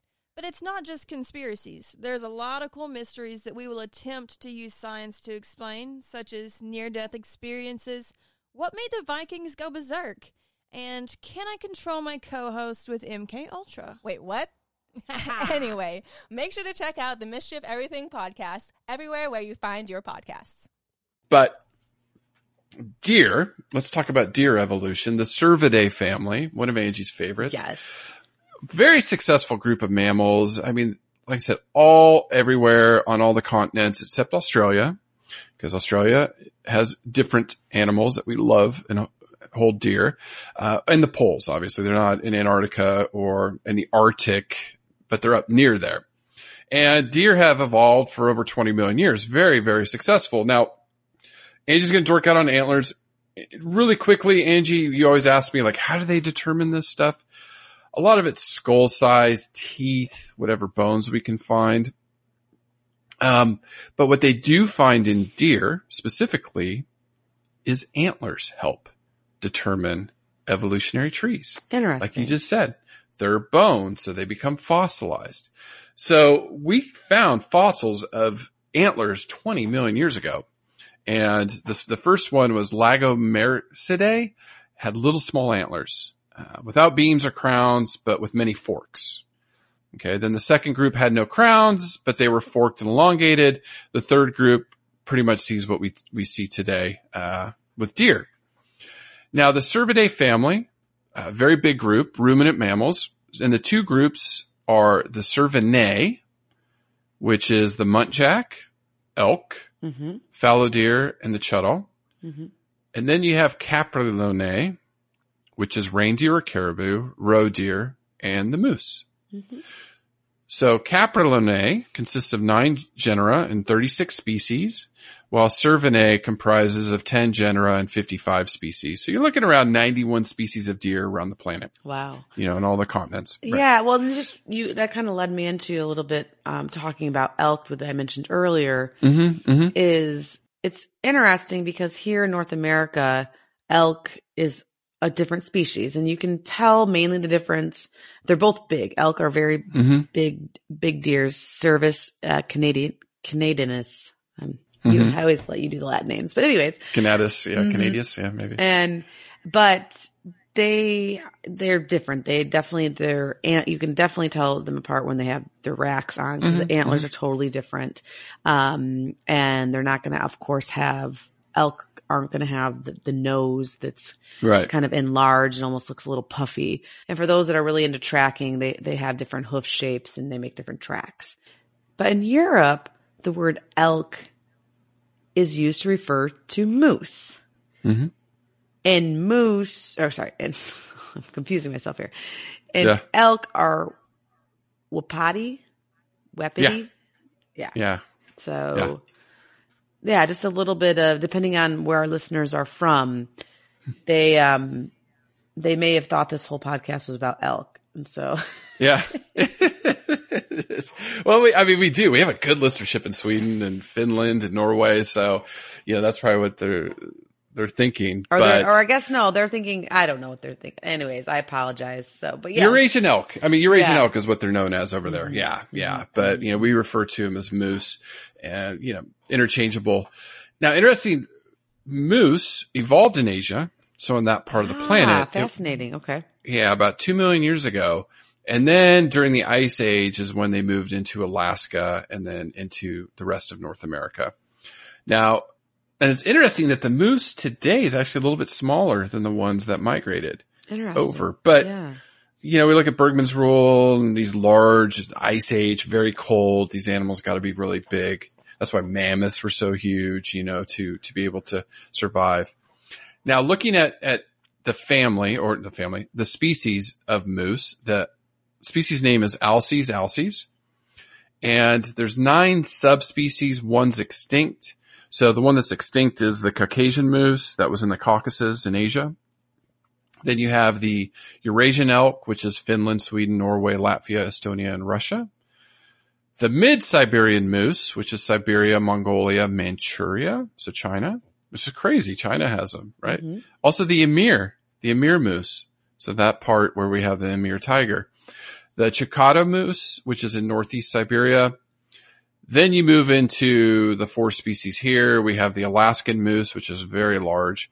But it's not just conspiracies. There's a lot of cool mysteries that we will attempt to use science to explain, such as near death experiences, what made the Vikings go berserk, and can I control my co host with MK Ultra? Wait, what? (laughs) (laughs) anyway, make sure to check out the Mystery of Everything podcast everywhere where you find your podcasts. But deer, let's talk about deer evolution. The Cervidae family, one of Angie's favorites. Yes. Very successful group of mammals. I mean, like I said, all everywhere on all the continents except Australia, because Australia has different animals that we love and hold dear. Uh, and the poles, obviously, they're not in Antarctica or in the Arctic, but they're up near there. And deer have evolved for over 20 million years. Very, very successful. Now, Angie's going to work out on antlers really quickly. Angie, you always ask me like, how do they determine this stuff? A lot of it's skull size, teeth, whatever bones we can find. Um, but what they do find in deer specifically is antlers help determine evolutionary trees. Interesting. Like you just said, they're bones, so they become fossilized. So we found fossils of antlers 20 million years ago. And this, the first one was Lagomerycidae, had little small antlers, uh, without beams or crowns, but with many forks. Okay. Then the second group had no crowns, but they were forked and elongated. The third group pretty much sees what we, we see today, uh, with deer. Now the Cervidae family, a very big group, ruminant mammals, and the two groups are the Cervinae, which is the muntjac, elk, mm-hmm. fallow deer, and the chital. Mm-hmm. And then you have Capreolinae, which is reindeer or caribou, roe deer, and the moose. Mm-hmm. So Capreolinae consists of nine genera and 36 species, while Cervinae comprises of 10 genera and 55 species. So you're looking around 91 species of deer around the planet, Wow. you know, in all the continents. Right. Yeah, well, just you that kind of led me into a little bit um, talking about elk that I mentioned earlier. Mm-hmm, mm-hmm. Is it's interesting because here in North America, elk is a different species, and you can tell mainly the difference. They're both big. Elk are very Mm-hmm. big, big deers. Cervus uh, Canadian Canadianus. Um, you, Mhm. I always let you do the Latin names, but anyways, Canadas, yeah, Mhm. Canadius, yeah, maybe. and but they they're different. They definitely they're. You can definitely tell them apart when they have their racks on because the antlers are totally different. Um, and they're not going to, of course, have elk aren't going to have the, the nose that's right. kind of enlarged and almost looks a little puffy. And for those that are really into tracking, they they have different hoof shapes and they make different tracks. But in Europe, the word elk is used to refer to moose. hmm And moose, or sorry, and (laughs) I'm confusing myself here. And Yeah. elk are wapati, wapiti. Yeah. Yeah. So, yeah. just a little bit of depending on where our listeners are from, they um they may have thought this whole podcast was about elk, and so (laughs) Yeah. (laughs) Well, we, I mean, we do. We have a good listenership in Sweden and Finland and Norway. So, you know, that's probably what they're, they're thinking. or but or I guess no, they're thinking I don't know what they're thinking. Anyways, I apologize. So, but yeah, Eurasian elk. I mean, Eurasian Yeah. elk is what they're known as over there. Mhm. Yeah. Yeah. Mhm. But, you know, we refer to them as moose and, you know, interchangeable. Now, interesting. Moose evolved in Asia. So in that part of the Ah, planet, it- fascinating. okay, yeah, about two million years ago. And then during the ice age is when they moved into Alaska and then into the rest of North America. Now, and it's interesting that the moose today is actually a little bit smaller than the ones that migrated over. But, yeah, you know, we look at Bergmann's rule and these large ice age, very cold. These animals got to be really big. That's why mammoths were so huge, you know, to, to be able to survive. Now looking at, at the family or the family, the species of moose, the species name is Alces alces. And there's nine subspecies. One's extinct. So the one that's extinct is the Caucasian moose that was in the Caucasus in Asia. Then you have the Eurasian elk, which is Finland, Sweden, Norway, Latvia, Estonia, and Russia. The mid-Siberian moose, which is Siberia, Mongolia, Manchuria, so China. Which is crazy. China has them, right? Mhm. Also the Amur, the Amur moose. So that part where we have the Amur tiger. The Chukota moose, which is in northeast Siberia. Then you move into the four species here. We have the Alaskan moose, which is very large.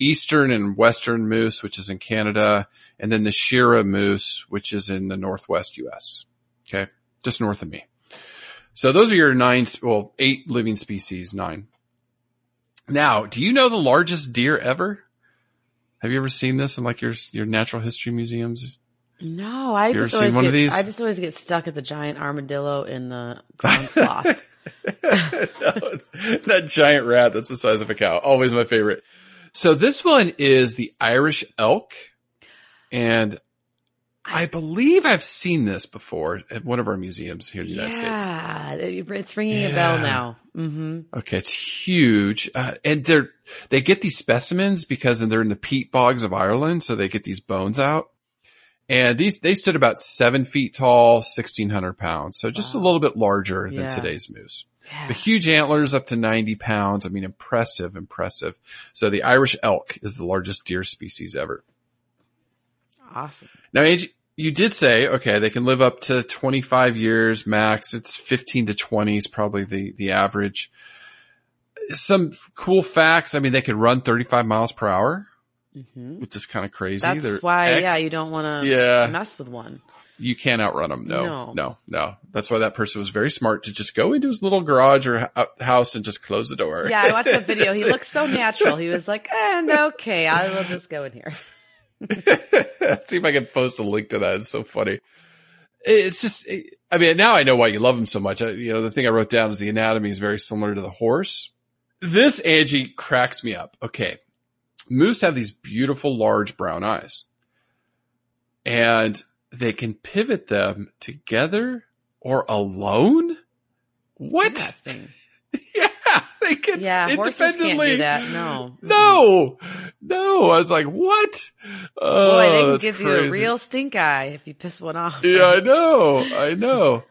Eastern and Western moose, which is in Canada. And then the Shiras moose, which is in the Northwest US. Okay. Just north of me. So those are your nine, well, eight living species, nine. Now, do you know the largest deer ever? Have you ever seen this in like your, your natural history museums? No, I You just always get? I just always get stuck at the giant armadillo in the (laughs) ground sloth. that giant rat that's the size of a cow. Always my favorite. So this one is the Irish elk. And I believe I've seen this before at one of our museums here in the United States. yeah, it's ringing a bell Yeah. now. hmm Okay, it's huge, uh, and they're they get these specimens because they're in the peat bogs of Ireland, so they get these bones out. And these they stood about seven feet tall, sixteen hundred pounds, so just a little bit larger Yeah. than today's moose. Yeah. The huge antlers up to ninety pounds. I mean, impressive, impressive. So the Irish elk is the largest deer species ever. Awesome. Now, Angie, you did say, okay, they can live up to 25 years max. It's 15 to 20 is probably the, the average. Some cool facts. I mean, they could run 35 miles per hour, hmm which is kind of crazy. That's They're why, ex- yeah, you don't want to Yeah. mess with one. you can't outrun them. No, No. no, no, That's why that person was very smart to just go into his little garage or hou- house and just close the door. Yeah, I watched the video. He (laughs) looked so natural. He was like, and okay, I will just go in here. (laughs) See if I can post a link to that. It's so funny. It's just, I mean, now I know why you love him so much. I, you know, the thing I wrote down is the anatomy is very similar to the horse. This Angie cracks me up. Okay. Moose have these beautiful large brown eyes and they can pivot them together or alone. What? Yeah, (laughs) they can Yeah, horses can't do that. No. No, no. I was like, what? Oh, Boy, they can oh, that's give you a real stink eye if you piss one off. Yeah, I know. I know.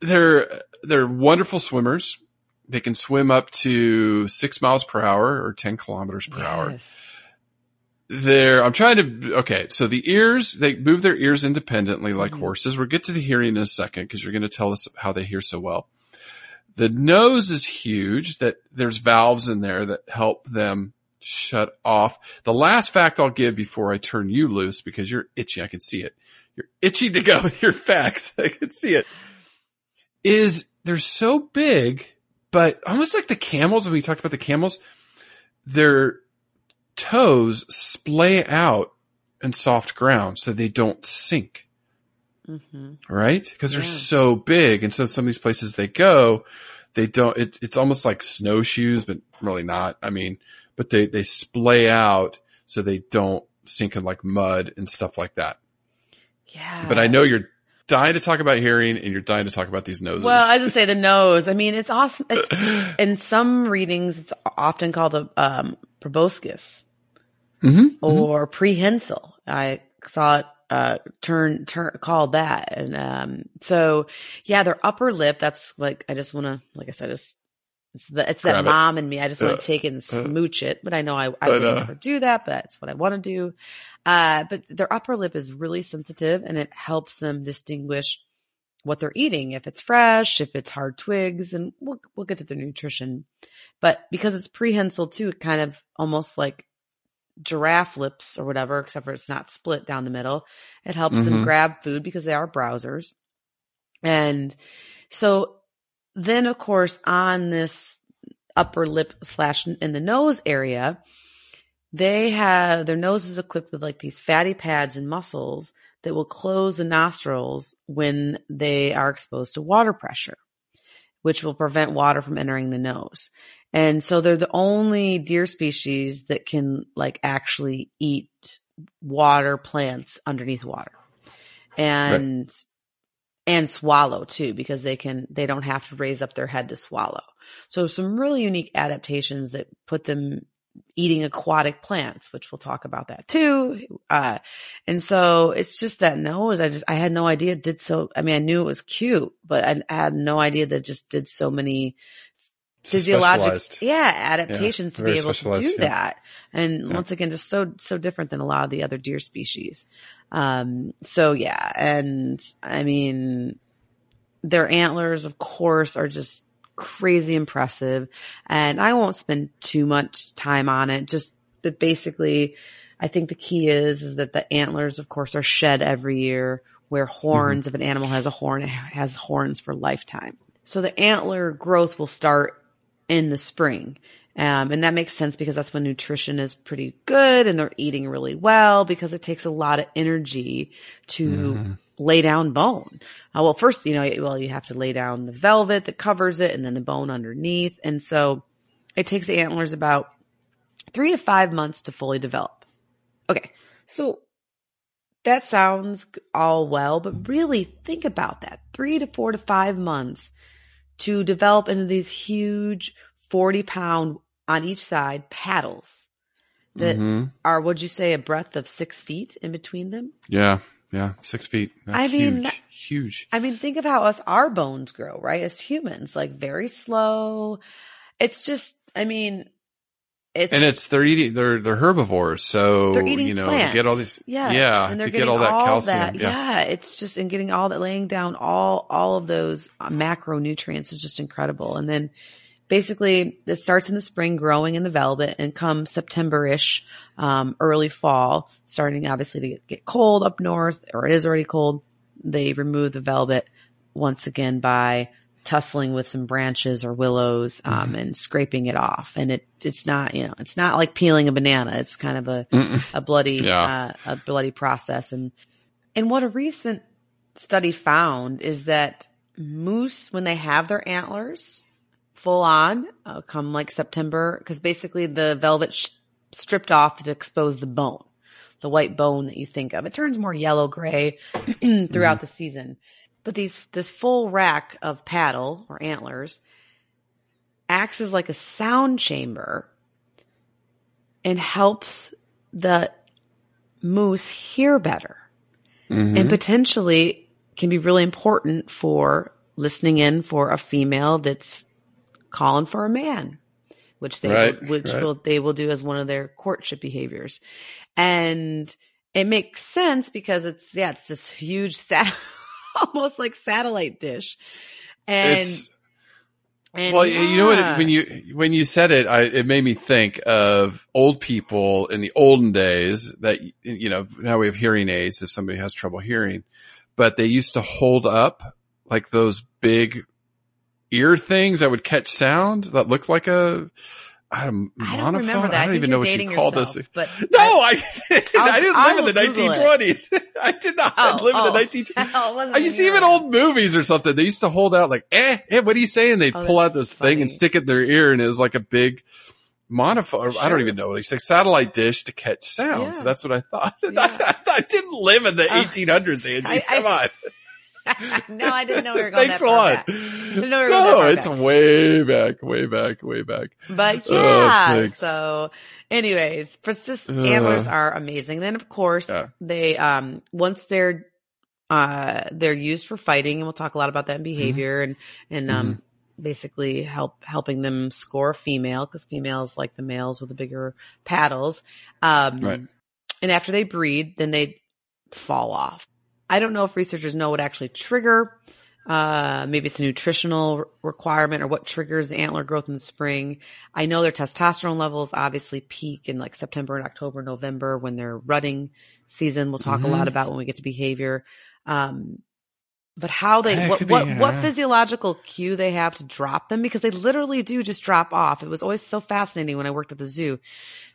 They're, they're wonderful swimmers. They can swim up to six miles per hour or 10 kilometers per hour. Yes. They're, I'm trying to, okay. So the ears, they move their ears independently like Mhm. horses. We'll get to the hearing in a second because you're going to tell us how they hear so well. The nose is huge that there's valves in there that help them shut off. The last fact I'll give before I turn you loose because you're itchy. I can see it. You're itchy to go with your facts. (laughs) I can see it. Is they're so big, but almost like the camels when we talked about the camels, their toes splay out in soft ground so they don't sink hmm right? Because they're so big. And so some of these places they go, they don't, it's, it's almost like snowshoes, but really not. I mean, but they, they splay out so they don't sink in like mud and stuff like that. Yeah. But I know you're dying to talk about hearing and you're dying to talk about these noses. Well, I just say the nose. I mean, it's awesome. It's, (laughs) in some readings, it's often called a um, proboscis Mhm, mhm. or prehensile. I saw it uh, turn turn called that, and um, so yeah, their upper lip. That's like I just want to, like I said, it's it's the it's that it. mom and me. I just want Uh, to take it and uh, smooch it, but I know I I, would know. never do that. But that's what I want to do. Uh, but their upper lip is really sensitive, and it helps them distinguish what they're eating, if it's fresh, if it's hard twigs, and we'll we'll get to the nutrition. But because it's prehensile too, it kind of almost like giraffe lips or whatever, except for it's not split down the middle. It helps them Mhm. grab food because they are browsers. And so then of course on this upper lip slash in the nose area, they have their nose is equipped with like these fatty pads and muscles that will close the nostrils when they are exposed to water pressure, which will prevent water from entering the nose. And so they're the only deer species that can like actually eat water plants underneath water. And and swallow too, because they can, they don't have to raise up their head to swallow. So some really unique adaptations that put them eating aquatic plants, which we'll talk about that too. Uh, and so it's just that nose. I just, I had no idea it did so. I mean, I knew it was cute, but I, I had no idea that it just did so many physiologic, yeah, adaptations to be able to do yeah. that. And Yeah. once again, just so, so different than a lot of the other deer species. Um, so yeah. And I mean, their antlers, of course, are just crazy impressive. And I won't spend too much time on it. Just, but basically, I think the key is, is that the antlers, of course, are shed every year where horns, if an animal has a horn, it has horns for lifetime. So the antler growth will start in the spring. Um, and that makes sense because that's when nutrition is pretty good and they're eating really well because it takes a lot of energy to lay down bone. Uh, well, first, you know, well, you have to lay down the velvet that covers it and then the bone underneath. And so it takes the antlers about three to five months to fully develop. Okay. So that sounds all well, but really think about that. Three to four to five months to develop into these huge 40 pound on each side paddles that Mhm. are, would you say, a breadth of six feet in between them? Yeah. Yeah. Six feet. I mean, huge. huge. I mean, think of how us, our bones grow, right? As humans, like very slow. It's just, I mean, it's, And it's they're eating they're they're herbivores, so they're eating you know plants. to get all these yeah, yeah and they're to get getting all that calcium that- yeah. yeah, it's just and getting all that, laying down all all of those uh, macronutrients is just incredible. And then basically, it starts in the spring, growing in the velvet, and come September-ish, um, early fall, starting obviously to get, get cold up north, or it is already cold. They remove the velvet once again by tussling with some branches or willows um, Mm-hmm. and scraping it off. And it it's not you know it's not like peeling a banana. It's kind of a Mm-mm. a bloody Yeah. uh, a bloody process. And and what a recent study found is that moose when they have their antlers full on uh, come like September because basically the velvet sh- stripped off to expose the bone. The white bone that you think of. It turns more yellow gray (clears throat) throughout the season. But these this full rack of paddle or antlers acts as like a sound chamber and helps the moose hear better Mhm. and potentially can be really important for listening in for a female that's calling for a man, which they Right, will, which right. will they will do as one of their courtship behaviors, and it makes sense because it's yeah it's this huge (laughs) sat (laughs) almost like satellite dish, and it's and well you know what it, when you when you said it I, it made me think of old people in the olden days that you know now we have hearing aids if somebody has trouble hearing but they used to hold up like those big ear things that would catch sound that looked like a I don't, I don't remember that. I I don't think even know what you dating call yourself, this. but (laughs) No, (laughs) I- I, I didn't I live in the Google it. 1920s. (laughs) I did not Oh, live oh. in the 1920s. Oh, it wasn't I used to see even old movies or something. They used to hold out like, eh, eh, what are you saying? They'd Oh, pull out this thing and stick it in their ear and it was like a big monophone. I don't even know. It's like satellite dish to catch sound. So that's what I thought. Yeah. I, didn't live in the Oh. 1800s, Angie. I- I- Come on. (laughs) no, I didn't know we were going Thanks that a far lot. back. know we were going that No, it's back. way back, way back, way back. But Oh, yeah, so anyways, just Uh. antlers are amazing. Then of course Yeah. they um once they're uh they're used for fighting and we'll talk a lot about that in Mm-hmm. behavior and and um basically help helping them score female because females like the males with the bigger paddles. Um Right. and after they breed, then they fall off. I don't know if researchers know what actually trigger uh, maybe it's a nutritional requirement or what triggers the antler growth in the spring. I know their testosterone levels obviously peak in like September and October, November when they're rutting season. We'll talk Mhm. a lot about when we get to behavior. Um, but how they, what, be, what, what physiological cue they have to drop them because they literally do just drop off. It was always so fascinating when I worked at the zoo.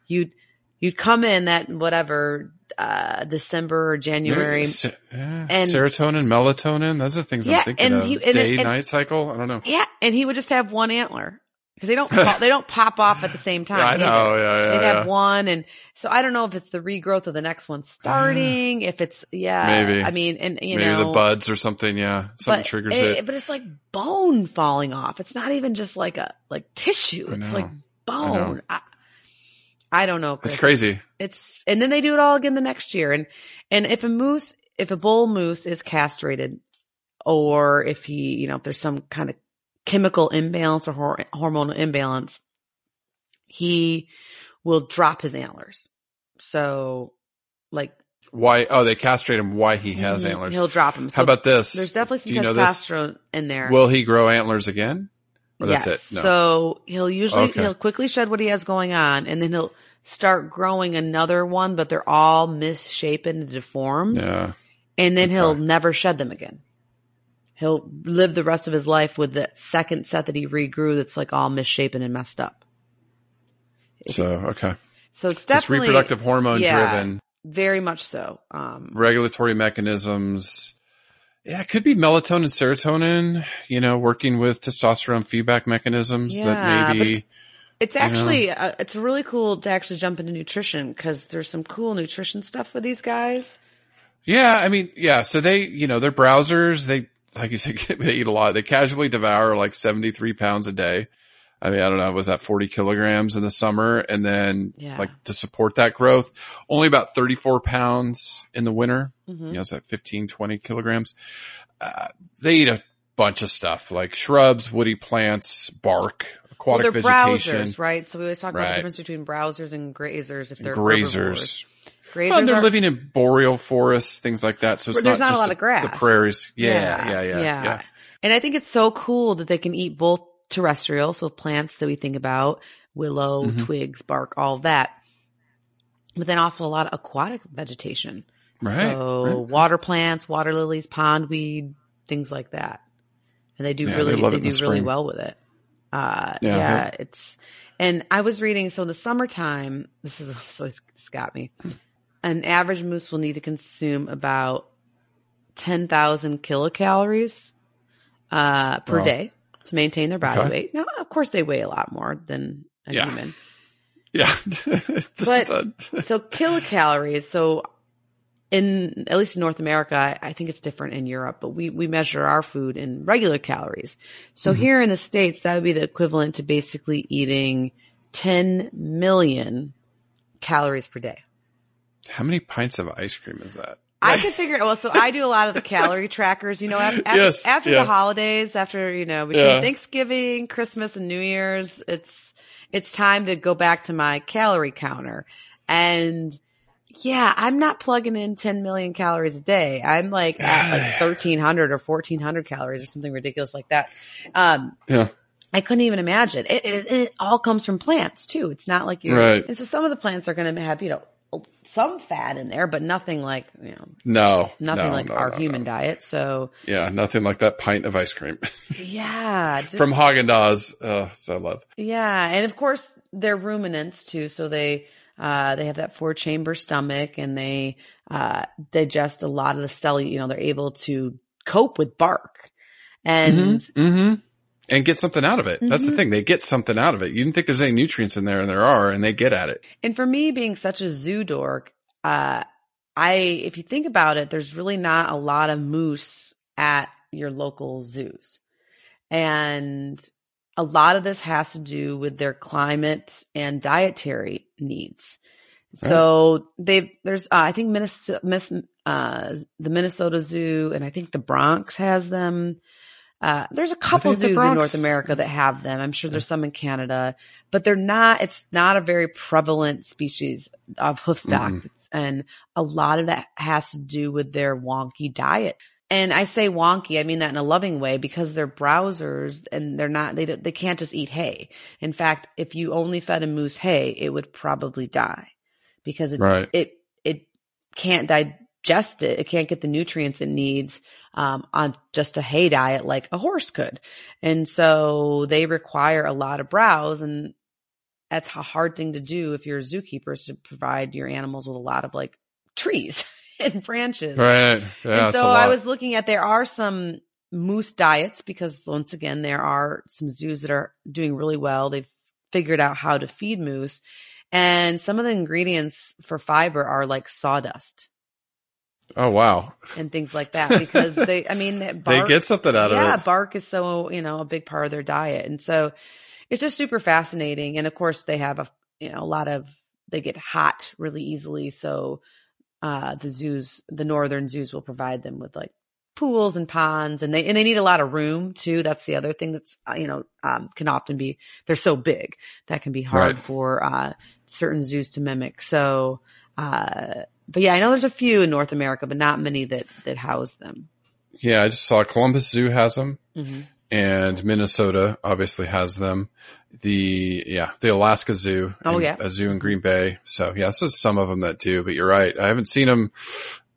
You'd, you'd come in that whatever, uh, December or January. Se- yeah. And- serotonin, melatonin, those are the things Yeah, I'm thinking and of. he- and- Day, and- night cycle. I don't know. Yeah, and he would just have one antler because they don't pop- they don't pop off at the same (laughs) time. Yeah, I either. know. Yeah, yeah, They'd yeah. have one, and so I don't know if it's the regrowth of the next one starting. if it's yeah, Maybe. I mean, and you Maybe know, the buds or something. Yeah, something but triggers it. But it's like bone falling off. It's not even just like a like tissue. It's like bone. I, I don't know. Chris. crazy. It's, it's and then they do it all again the next year. And and if a moose, if a bull moose is castrated, or if he, you know, if there's some kind of chemical imbalance or hor- hormonal imbalance, he will drop his antlers. So, like Why? Oh, they castrate him. Why he has mhm, antlers? he'll drop them. How about this? There's definitely some Do you know this? testosterone in there. Will he grow antlers again? Or that's yes. it? No. So he'll usually Okay. he'll quickly shed what he has going on, and then he'll start growing another one, but they're all misshapen and deformed, yeah. and then he'll never shed them again. He'll live the rest of his life with that second set that he regrew that's like all misshapen and messed up. So okay, So it's just definitely reproductive hormone yeah, driven very much so. Um, regulatory mechanisms. Yeah, it could be melatonin, serotonin. You know, working with testosterone feedback mechanisms Yeah, that maybe. It's actually uh, it's really cool to actually jump into nutrition because there's some cool nutrition stuff with these guys. Yeah, I mean, yeah. So they, you know, they're browsers. They, like you said, (laughs) they eat a lot. They casually devour like 73 pounds a day. I mean, I don't know, was that 40 kilograms in the summer? And then Yeah. like to support that growth, only about 34 pounds in the winter. Mhm. You know, it's at 15, 20 kilograms. Uh, they eat a bunch of stuff like shrubs, woody plants, bark, aquatic well, they're vegetation, browsers, right? So we always talk about the difference between browsers and grazers. If they're grazers. grazers Well, they're are, living in boreal forests, things like that. So it's there's not, not a lot the, of grass. The prairies. Yeah Yeah, yeah, yeah, yeah. And I think it's so cool that they can eat both terrestrial, so plants that we think about, willow, Mhm. twigs, bark, all that. But then also a lot of aquatic vegetation. Right. So right. water plants, water lilies, pondweed, things like that. And they do Yeah, really they they do the really well with it. Uh Yeah. yeah, it's and I was reading so in the summertime, this is so (laughs) it's got me. An average moose will need to consume about 10,000 kilocalories uh per Wow. day to maintain their body Okay. weight. Now, of course they weigh a lot more than a Yeah. human. (laughs) Yeah. (laughs) But- (laughs) so kilocalories. So in at least in North America, I, I think it's different in Europe, but we we measure our food in regular calories. So Mm-hmm. here in the states, that would be the equivalent to basically eating 10 million calories per day. How many pints of ice cream is that? I could figure well, so I do a lot of the calorie trackers, you know, after, Yes, after yeah. the holidays, after, you know, between Yeah. Thanksgiving, Christmas and New Year's, it's, it's time to go back to my calorie counter. And yeah, I'm not plugging in 10 million calories a day. I'm like (sighs) at like 1300 or 1400 calories or something ridiculous like that. Um, Yeah. I couldn't even imagine. It, it, it all comes from plants too. It's not like you're, Right. and so some of the plants are going to have, you know, some fat in there, but nothing like, you know, No. nothing no, like no, our no, human diet. So Yeah, nothing like that pint of ice cream (laughs) yeah, just, from Haagen Dazs. Oh, so I love. yeah, and of course they're ruminants too. So they uh, they have that four chamber stomach, and they uh, digest a lot of the cell. You know, they're able to cope with bark, and hmm And get something out of it. That's the Mhm. thing. They get something out of it. You didn't think there's any nutrients in there, and there are, and they get at it. And for me, being such a zoo dork, uh, I, if you think about it, there's really not a lot of moose at your local zoos. And a lot of this has to do with their climate and dietary needs. So they there's uh, I think Minnesota, uh, the Minnesota Zoo and I think the Bronx has them. Uh, there's a couple zoos in North America that have them. I'm sure there's some in Canada, but they're not. It's not a very prevalent species of hoofstock, Mhm. and a lot of that has to do with their wonky diet. And I say wonky, I mean that in a loving way because they're browsers and they're not. They they can't just eat hay. In fact, if you only fed a moose hay, it would probably die because it Right. it it can't digest it. It can't get the nutrients it needs um, on just a hay diet like a horse could. And so they require a lot of browse, and that's a hard thing to do if you're a zookeeper is to provide your animals with a lot of like trees (laughs) and branches. Right. Yeah. and so I was looking at there are some moose diets because once again, there are some zoos that are doing really well. They've figured out how to feed moose. And some of the ingredients for fiber are like sawdust Oh wow. and things like that because they, I mean, (laughs) They get something out yeah, of it. Yeah, bark is so, you know, a big part of their diet. And so it's just super fascinating. And of course they have a, you know, a lot of, they get hot really easily. So, uh, the zoos, the northern zoos will provide them with like pools and ponds and they, and they need a lot of room too. That's the other thing that's, uh, you know, um, can often be, they're so big that can be hard Right. for, uh, certain zoos to mimic. So, uh, but yeah, I know there's a few in North America, but not many that, that house them. Yeah, I just saw Columbus Zoo has them. hmm and Minnesota obviously has them. The yeah, the Alaska Zoo. Oh, yeah. a zoo in Green Bay. So yeah, this is some of them that do. But you're right, I haven't seen them.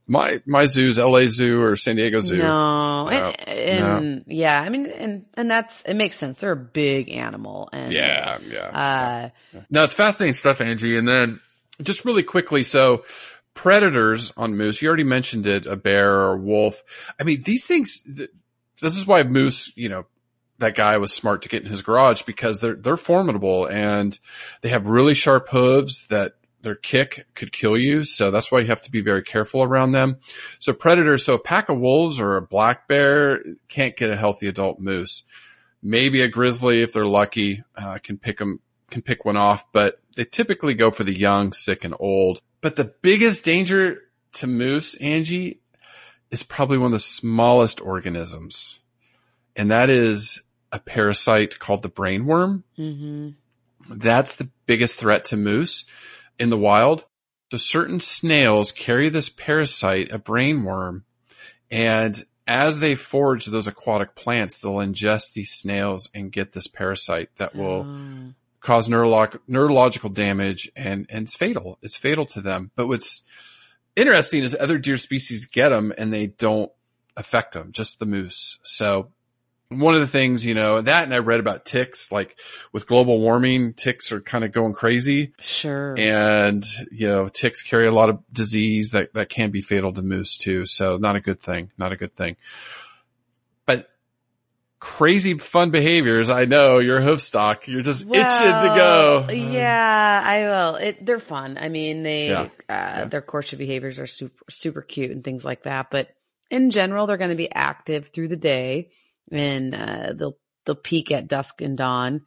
My my zoos, L.A. Zoo or San Diego Zoo. No, No, and, and yeah, I mean, and and that's it makes sense. They're a big animal, and Yeah, yeah. uh, No, it's fascinating stuff, Angie. And then just really quickly, so predators on moose, you already mentioned it, a bear or a wolf. I mean, these things, this is why moose, you know, that guy was smart to get in his garage because they're, they're formidable and they have really sharp hooves that their kick could kill you. So that's why you have to be very careful around them. So predators, so a pack of wolves or a black bear can't get a healthy adult moose. Maybe a grizzly, if they're lucky, uh, can pick them, can pick one off, but they typically go for the young, sick, and old. But the biggest danger to moose, Angie, is probably one of the smallest organisms. And that is a parasite called the brainworm. mhm. That's the biggest threat to moose in the wild. So certain snails carry this parasite, a brainworm, and as they forage those aquatic plants, they'll ingest these snails and get this parasite that will Oh. Cause neurolog- neurological damage and, and it's fatal. It's fatal to them. But what's interesting is other deer species get them and they don't affect them, just the moose. So one of the things, you know, that and I read about ticks, like with global warming, ticks are kind of going crazy sure. and, you know, ticks carry a lot of disease that, that can be fatal to moose too. So not a good thing, not a good thing. But crazy fun behaviors. I know you're hoof stock. You're just itching to go. Yeah, I will. It, they're fun. I mean, they Yeah. uh, Yeah. their courtship behaviors are super super cute and things like that. But in general, they're going to be active through the day, and uh, they'll they'll peak at dusk and dawn.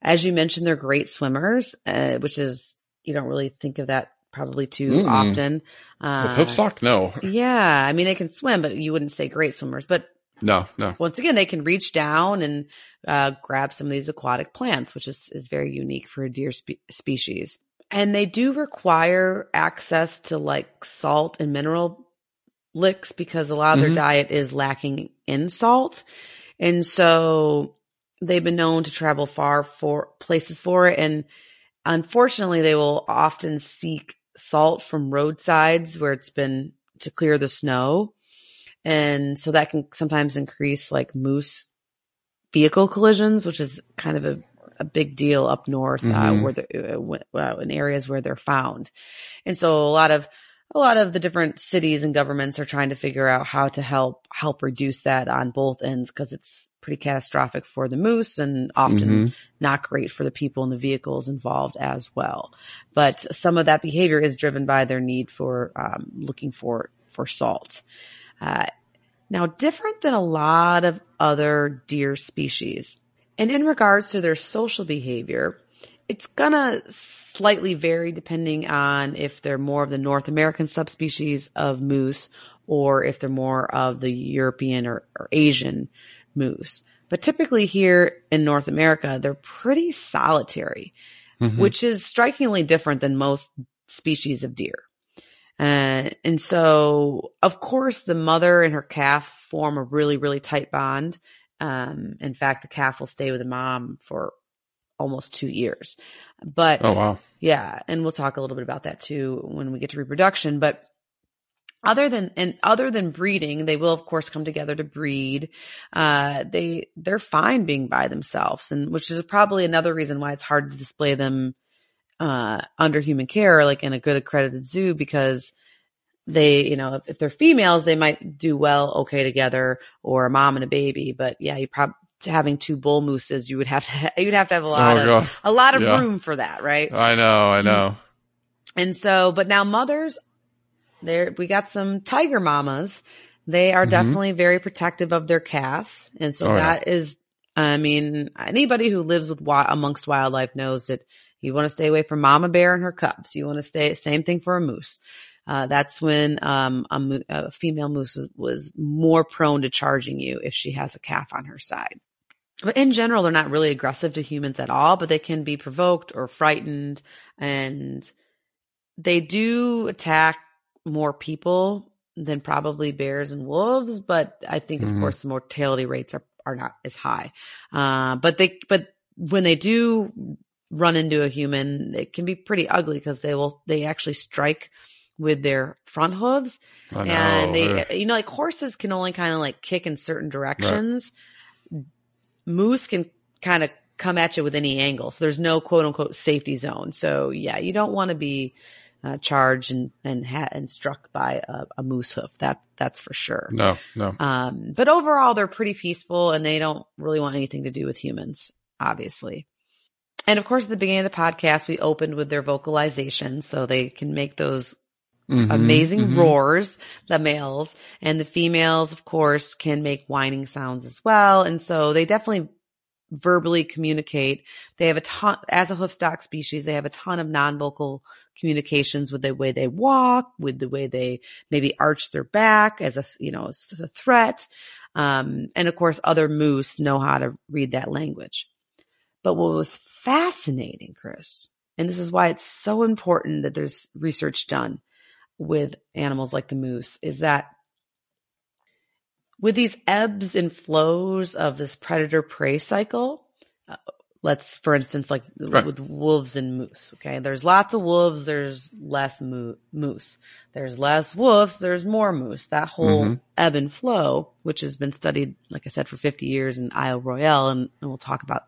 As you mentioned, they're great swimmers, uh, which is you don't really think of that probably too Mm-mm. often. Uh, With hoof stock? No, Yeah, I mean they can swim, but you wouldn't say great swimmers. But no, no. once again, they can reach down and uh, grab some of these aquatic plants, which is, is very unique for a deer spe- species. And they do require access to like salt and mineral licks because a lot of their diet is lacking in salt. And so they've been known to travel far for places for it. And unfortunately, they will often seek salt from roadsides where it's been to clear the snow. And so that can sometimes increase like moose vehicle collisions, which is kind of a, a big deal up north, uh, Mhm. where they're, uh, uh, in areas where they're found. And so a lot of, a lot of the different cities and governments are trying to figure out how to help, help reduce that on both ends because it's pretty catastrophic for the moose and often Mhm. not great for the people and the vehicles involved as well. But some of that behavior is driven by their need for um, looking for for salt. Uh, now, different than a lot of other deer species, and in regards to their social behavior, it's gonna slightly vary depending on if they're more of the North American subspecies of moose or if they're more of the European or, or Asian moose. But typically here in North America, they're pretty solitary, Mhm. which is strikingly different than most species of deer. Uh, and so, of course, the mother and her calf form a really, really tight bond. Um, in fact, the calf will stay with the mom for almost two years. But Oh wow. yeah, and we'll talk a little bit about that too when we get to reproduction. But other than and other than breeding, they will of course come together to breed. Uh, they they're fine being by themselves, and which is probably another reason why it's hard to display them uh, under human care, like in a good accredited zoo, because they, you know, if, if they're females, they might do well, okay together, or a mom and a baby. But yeah, you probably having two bull mooses, you would have to (laughs) you'd have to have a lot Oh, of God. a lot of Yeah. room for that, right? I know, I know. And so, but now mothers, there we got some tiger mamas. They are Mhm. definitely very protective of their calves, and so Oh, yeah. that is, I mean, anybody who lives with wi- amongst wildlife knows that you want to stay away from mama bear and her cubs. You want to stay same thing for a moose. Uh, that's when um, a, mo- a female moose was more prone to charging you if she has a calf on her side. But in general, they're not really aggressive to humans at all, but they can be provoked or frightened and they do attack more people than probably bears and wolves, but I think of Mhm. course the mortality rates are, are not as high. Uh, but they, but when they do run into a human, it can be pretty ugly because they will, they actually strike with their front hooves and they, Ugh. you know, like horses can only kind of like kick in certain directions. Moose can kind of come at you with any angle. So there's no quote unquote safety zone. So yeah, you don't want to be uh, charged and and ha- and struck by a, a moose hoof. That that's for sure. no, no. Um, but overall, they're pretty peaceful and they don't really want anything to do with humans, obviously. And of course, at the beginning of the podcast, we opened with their vocalizations so they can make those Mhm, amazing mhm. roars, the males, and the females, of course, can make whining sounds as well. And so they definitely verbally communicate. They have a ton, as a hoofstock species, they have a ton of non-vocal communications with the way they walk, with the way they maybe arch their back as a, you know, as a threat. Um, and of course, other moose know how to read that language. But what was fascinating, Chris, and this is why it's so important that there's research done with animals like the moose is that with these ebbs and flows of this predator prey cycle, uh, let's, for instance, like Right. with wolves and moose, okay? There's lots of wolves, there's less mo- moose. There's less wolves, there's more moose. That whole Mhm. ebb and flow, which has been studied, like I said, for 50 years in Isle Royale, and, and we'll talk about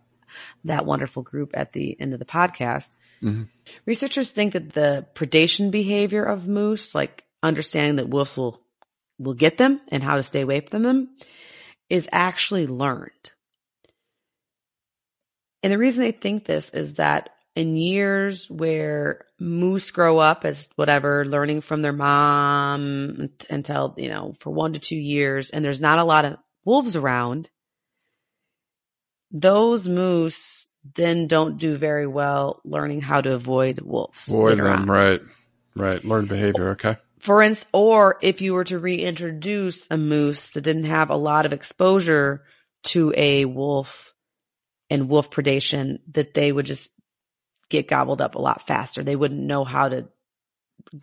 that wonderful group at the end of the podcast. Mhm. Researchers think that the predation behavior of moose, like understanding that wolves will will get them and how to stay away from them, is actually learned. And the reason they think this is that in years where moose grow up as whatever, learning from their mom until, you know, for one to two years, and there's not a lot of wolves around, those moose then don't do very well learning how to avoid wolves. Avoid them, on. right. Right. Learn behavior. Okay. For instance, or if you were to reintroduce a moose that didn't have a lot of exposure to a wolf and wolf predation, that they would just get gobbled up a lot faster. They wouldn't know how to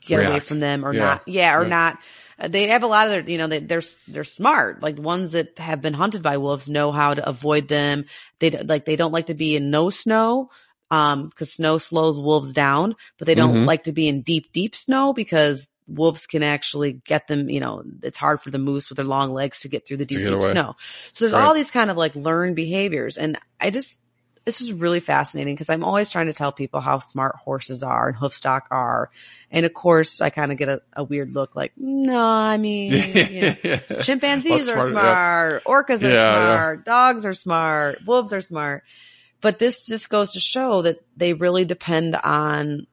get away from them or Yeah. not. Yeah, or not. Uh, They have a lot of their, you know, they, they're they're smart. Like ones that have been hunted by wolves know how to avoid them. They don't- like they don't like to be in no snow, um, because snow slows wolves down. But they don't Mhm. like to be in deep deep snow because wolves can actually get them. You know, it's hard for the moose with their long legs to get through the deep deep snow. So there's Right. all these kind of like learned behaviors, and I just this is really fascinating because I'm always trying to tell people how smart horses are and hoofstock are. And of course, I kind of get a, a weird look like, no, I mean, (laughs) you know, chimpanzees What's are smart? Yeah. orcas are Yeah, smart, dogs are smart, wolves are smart. But this just goes to show that they really depend on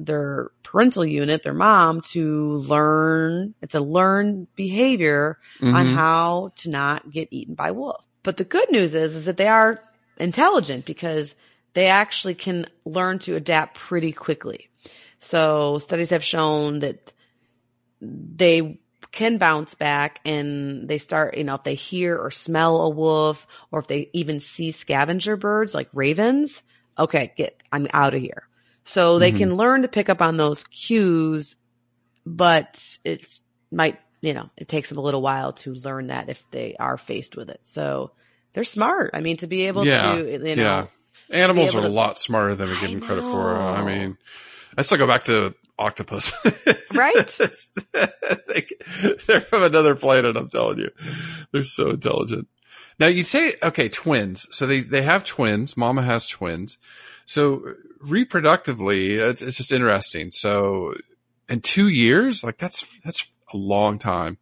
their parental unit, their mom, to learn. It's a learned behavior on Mhm. how to not get eaten by wolf. But the good news is, is that they are intelligent because they actually can learn to adapt pretty quickly. So studies have shown that they can bounce back and they start, you know, if they hear or smell a wolf or if they even see scavenger birds like ravens, okay, get, I'm out of here. So they Mhm. can learn to pick up on those cues, but it might, you know, it takes them a little while to learn that if they are faced with it. So they're smart. I mean, to be able Yeah, to, you know, yeah. Animals are able a lot smarter than we give them credit for. I mean, I still go back to octopus. (laughs) Right? (laughs) they, they're from another planet. I'm telling you, they're so intelligent. Now you say, okay, twins. So they, they have twins. Mama has twins. So reproductively, it's just interesting. So in two years, like that's that's a long time.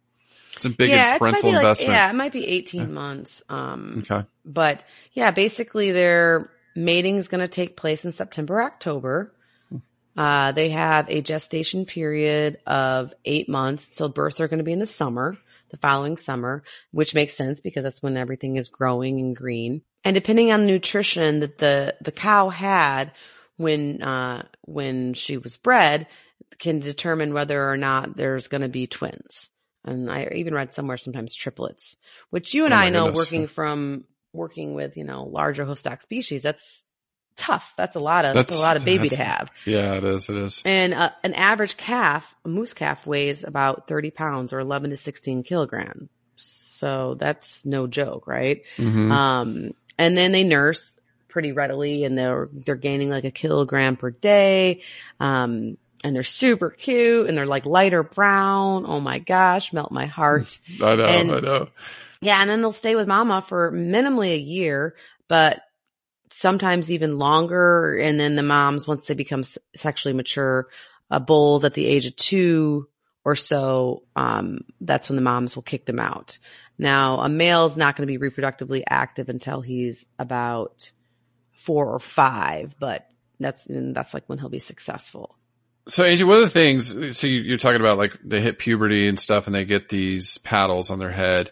It's a big yeah, parental like- investment. yeah, it might be 18 months. Um, Okay. but yeah, basically their mating is going to take place in September, October. Uh, they have a gestation period of eight months. So births are going to be in the summer, the following summer, which makes sense because that's when everything is growing and green. And depending on the nutrition that the, the cow had when, uh, when she was bred can determine whether or not there's going to be twins. And I even read somewhere sometimes triplets, which you and Oh I know goodness. working from working with, you know, larger hoof stock species, that's tough. That's a lot of, that's, That's- a lot of baby to have. Yeah, it is. It is. And uh, an average calf, a moose calf weighs about 30 pounds or 11 to 16 kilograms. So that's no joke, right? Mhm. Um, and then they nurse pretty readily and they're, they're gaining like a kilogram per day. Um, and they're super cute and they're like lighter brown. Oh my gosh, melt my heart. (laughs) I know. and- I know. Yeah, and then they'll stay with mama for minimally a year, but sometimes even longer. And then the moms, once they become sexually mature, uh, bulls at the age of two or so, um, that's when the moms will kick them out. Now, a male is not going to be reproductively active until he's about four or five, but that's and that's like when he'll be successful. So Angie, one of the things, so you, you're talking about like they hit puberty and stuff and they get these paddles on their head.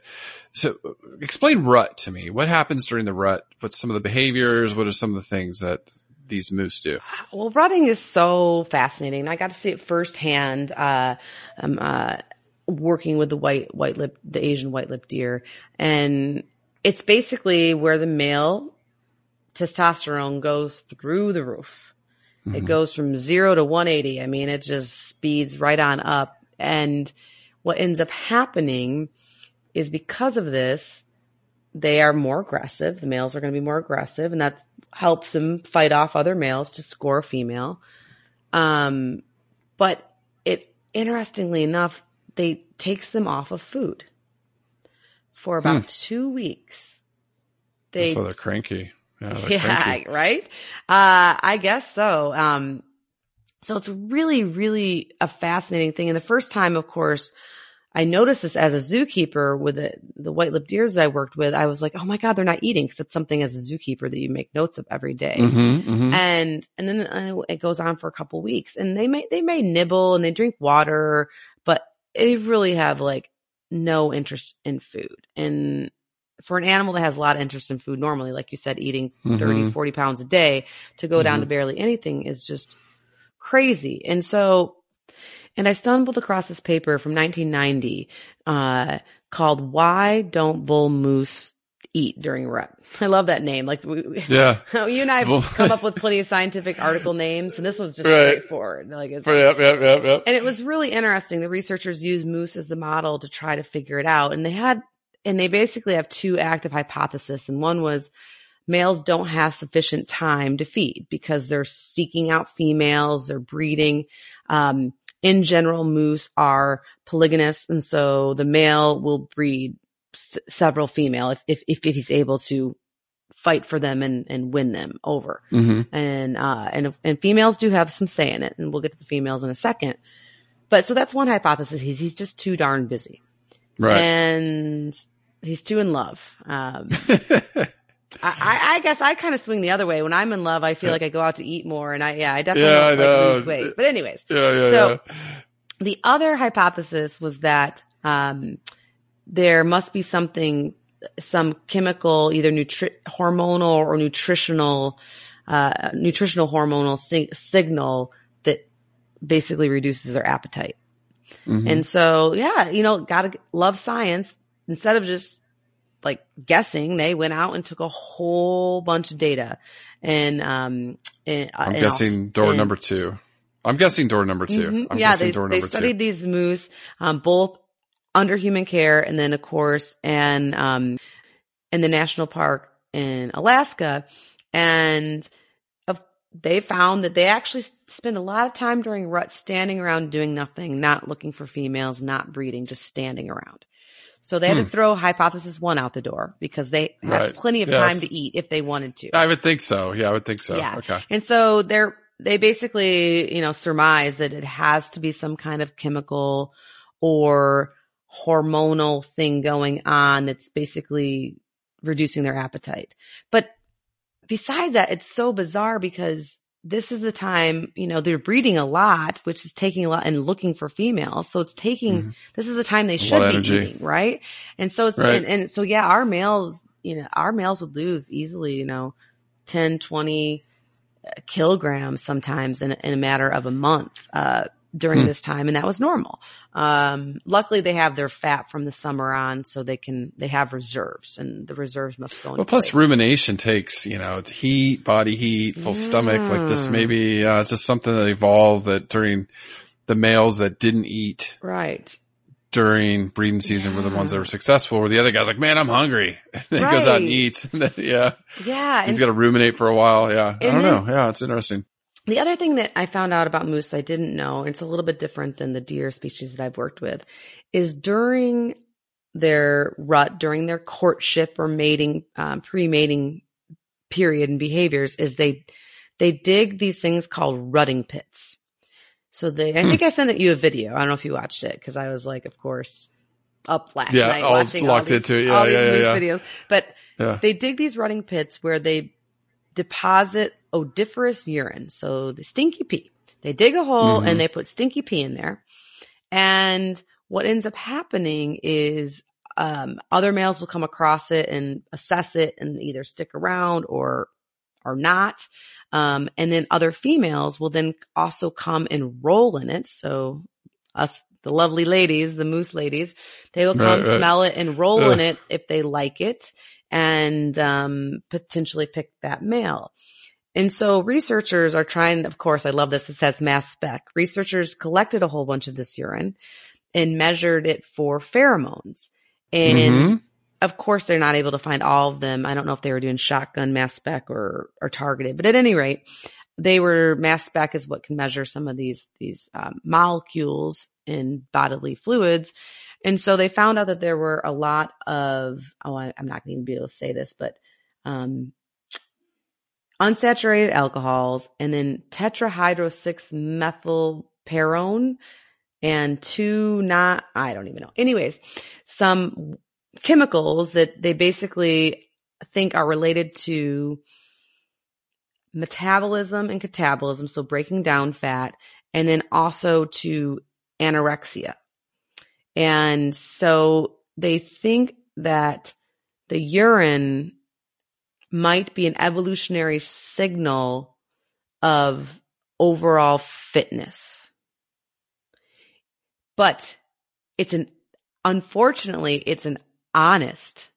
So explain rut to me. What happens during the rut? What's some of the behaviors? What are some of the things that these moose do? Well, rutting is so fascinating. I got to see it firsthand. Uh, um, uh, working with the white, white lip, the Asian white lip deer. And it's basically where the male testosterone goes through the roof. It goes from zero to 180. I mean, it just speeds right on up. And what ends up happening is because of this, they are more aggressive. The males are going to be more aggressive, and that helps them fight off other males to score a female. Um, but it, interestingly enough, they takes them off of food for about two weeks. They That's why they're cranky. Yeah, (laughs) yeah, right. Uh, I guess so. Um, so it's really, really a fascinating thing. And the first time, of course, I noticed this as a zookeeper with the, the white lipped deers that I worked with. I was like, oh my God, they're not eating because it's something as a zookeeper that you make notes of every day. Mhm, mhm. And, and then uh, it goes on for a couple weeks and they may, they may nibble and they drink water, but they really have like no interest in food. And for an animal that has a lot of interest in food normally, like you said, eating 30, Mhm. 40 pounds a day to go down to barely anything is just crazy. And so, and I stumbled across this paper from 1990, uh, called Why Don't Bull Moose Eat During Rut? (laughs) I love that name. Like we, Yeah. (laughs) you and I have come up (laughs) with plenty of scientific article names and this was just Right. straightforward. Like it's, Yep, yep, yep, yep. and it was really interesting. The researchers used moose as the model to try to figure it out. And they had, and they basically have two active hypotheses. And one was males don't have sufficient time to feed because they're seeking out females, they're breeding. Um, in general, moose are polygynous. And so the male will breed s- several female if, if, if he's able to fight for them and, and win them over Mhm. and uh and and females do have some say in it and we'll get to the females in a second but so that's one hypothesis he's he's just too darn busy Right. and he's too in love um (laughs) I, I guess I kind of swing the other way. When I'm in love, I feel like I go out to eat more, and I yeah, I definitely Yeah, don't I like lose weight. But anyways, yeah, yeah, so yeah. the other hypothesis was that um, there must be something, some chemical, either nutri- hormonal or nutritional, uh, nutritional hormonal sig- signal that basically reduces their appetite. Mhm. And so, yeah, you know, gotta love science. Instead of just like guessing, they went out and took a whole bunch of data. And, um, and, I'm and guessing door and- number two. I'm guessing door number 2 Mhm. I'm yeah, they, door they number studied two. these moose, um, both under human care and then of course, and, um, in the national park in Alaska. And of, they found that they actually spend a lot of time during rut standing around doing nothing, not looking for females, not breeding, just standing around. So they had to Hmm. throw hypothesis one out the door because they had Right. plenty of time to eat if they wanted to. I would think so. Yeah, I would think so. Yeah. Okay. And so they're they basically, you know, surmise that it has to be some kind of chemical or hormonal thing going on that's basically reducing their appetite. But besides that, it's so bizarre because this is the time, you know, they're breeding a lot, which is taking a lot and looking for females. So it's taking, Mhm. this is the time they should be energy. eating, right? And so it's, Right. and, and so yeah, our males, you know, our males would lose easily, you know, 10, 20 uh, kilograms sometimes in, a- in a matter of a month, uh, during Hmm. this time. And that was normal. Um, luckily they have their fat from the summer on so they can, they have reserves and the reserves must go Well, plus place. rumination takes, you know, heat, body heat, full stomach. Like this maybe, uh, it's just something that evolved that during the males that didn't eat Right. during breeding season were the ones that were successful where the other guy's like, man, I'm hungry. (laughs) And then he goes out and eats. And then, yeah. Yeah. He's got to ruminate for a while. Yeah. I don't then- know. Yeah. It's interesting. The other thing that I found out about moose I didn't know, and it's a little bit different than the deer species that I've worked with, is during their rut, during their courtship or mating, um, pre-mating period and behaviors, is they they dig these things called rutting pits. So they, I Hmm. think I sent you a video. I don't know if you watched it because I was like, of course, up last Yeah, night all watching all these, into it. Yeah, all yeah, yeah, yeah. videos. But they dig these rutting pits where they deposit odoriferous urine. So the stinky pee. They dig a hole Mhm. and they put stinky pee in there. And what ends up happening is um, other males will come across it and assess it and either stick around or or not. Um, and then other females will then also come and roll in it. So us, the lovely ladies, the moose ladies, they will come Right, right. smell it and roll in it if they like it and um, potentially pick that male. And so researchers are trying, of course, I love this. It says mass spec. Researchers collected a whole bunch of this urine and measured it for pheromones. And Mhm. of course, they're not able to find all of them. I don't know if they were doing shotgun mass spec or, or targeted, but at any rate, they were mass spec is what can measure some of these, these um, molecules in bodily fluids. And so they found out that there were a lot of, oh, I, I'm not going to be able to say this, but, um, unsaturated alcohols and then tetrahydro 6-methylperone and two not, I don't even know. Anyways, some chemicals that they basically think are related to metabolism and catabolism, so breaking down fat, and then also to anorexia. And so they think that the urine might be an evolutionary signal of overall fitness. But it's an, unfortunately, it's an honest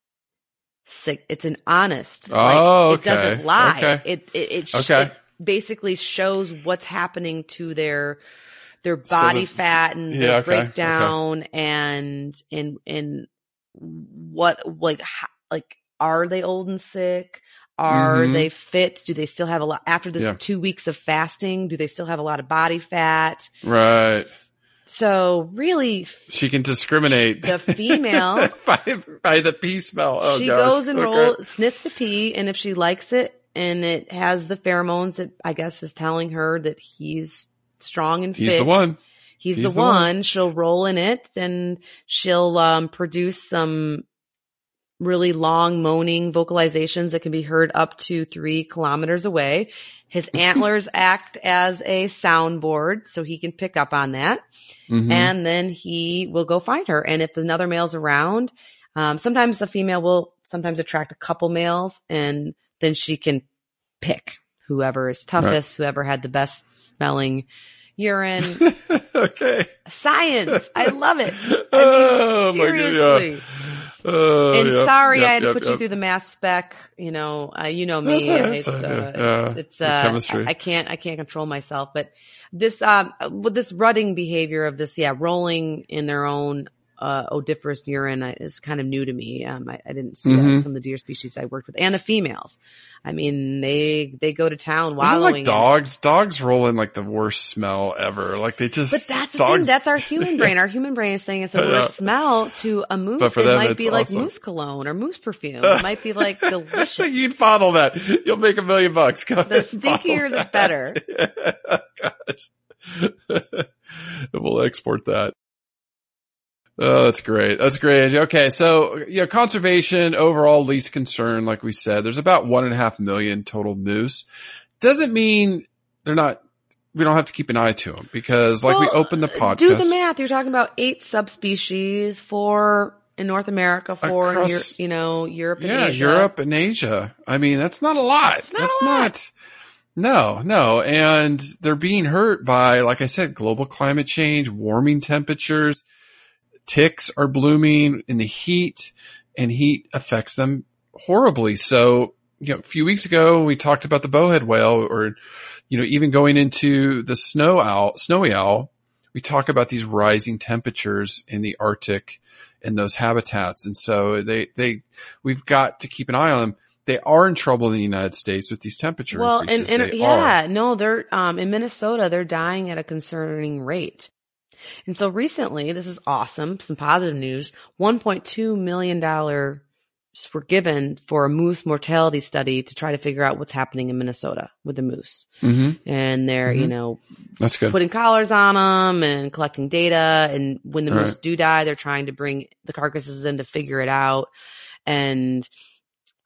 sick. It's an honest. like, Oh, It doesn't lie. Okay. It, it, it, sh- Okay. it basically shows what's happening to their, their So body the- fat and Yeah, their okay, okay. breakdown and, and, and what, like, how, like, are they old and sick? Are Mhm. they fit? Do they still have a lot after this Yeah. two weeks of fasting? Do they still have a lot of body fat? Right. So really, She can discriminate. The female- (laughs) by, by the pee smell. Oh, she gosh. goes and Okay. roll, sniffs the pee, and if she likes it and it has the pheromones that I guess is telling her that he's strong and fit. He's the one. He's, He's the, the one. one. She'll roll in it and she'll um, produce some really long moaning vocalizations that can be heard up to three kilometers away. His (laughs) antlers act as a soundboard so he can pick up on that. Mhm. And then he will go find her. And if another male's around, um, sometimes the female will sometimes attract a couple males and then she can pick whoever is toughest, whoever had the best smelling urine. (laughs) okay. Science. I love it. I (laughs) mean, oh my god. Yeah. Oh, and yep, sorry, yep, I had to yep, put you through the mass spec. You know, uh, you know me. Right, It's, right, uh, yeah. it's, it's, uh, chemistry. I, I can't, I can't control myself. But this, um, with this rutting behavior of this, yeah, rolling in their own uh, odiferous urine is kind of new to me. Um, I, I didn't see that Mhm. in some of the deer species I worked with, and the females. I mean, they they go to town wallowing. like dogs? Dogs roll in like the worst smell ever. Like they just. But that's dogs. That's our (laughs) human brain. Our human brain is saying it's a Yeah. worse smell to a moose. But for it them, might be like awesome. moose cologne or moose perfume. (laughs) It might be like delicious. (laughs) You'd bottle that. You'll make a million bucks. Go The ahead and bottle stinkier, the better. Gosh. we'll export that. Oh, that's great. That's great. Okay. So, yeah, conservation overall least concern, like we said, there's about one and a half million total moose. Doesn't mean they're not, we don't have to keep an eye to them because like we Well, opened the podcast. Do the math. You're talking about eight subspecies, four in North America, four in Across- Eu- you know Europe and yeah, Asia. Europe and Asia. I mean, that's not a lot. not that's lot. not. No, no. And they're being hurt by, like I said, global climate change, warming temperatures. Ticks are blooming in the heat and heat affects them horribly. So, you know, a few weeks ago, we talked about the bowhead whale or, you know, even going into the snow owl, snowy owl, we talk about these rising temperatures in the Arctic and those habitats. And so they, they, we've got to keep an eye on them. They are in trouble in the United States with these temperature Well, and, increases. and They yeah, are. no, they're um in Minnesota, they're dying at a concerning rate. And so recently, this is awesome, some positive news. $1.2 million were given for a moose mortality study to try to figure out what's happening in Minnesota with the moose. hmm And they're, you Mhm. know, That's good. putting collars on them and collecting data. And when the Right. moose do die, they're trying to bring the carcasses in to figure it out. And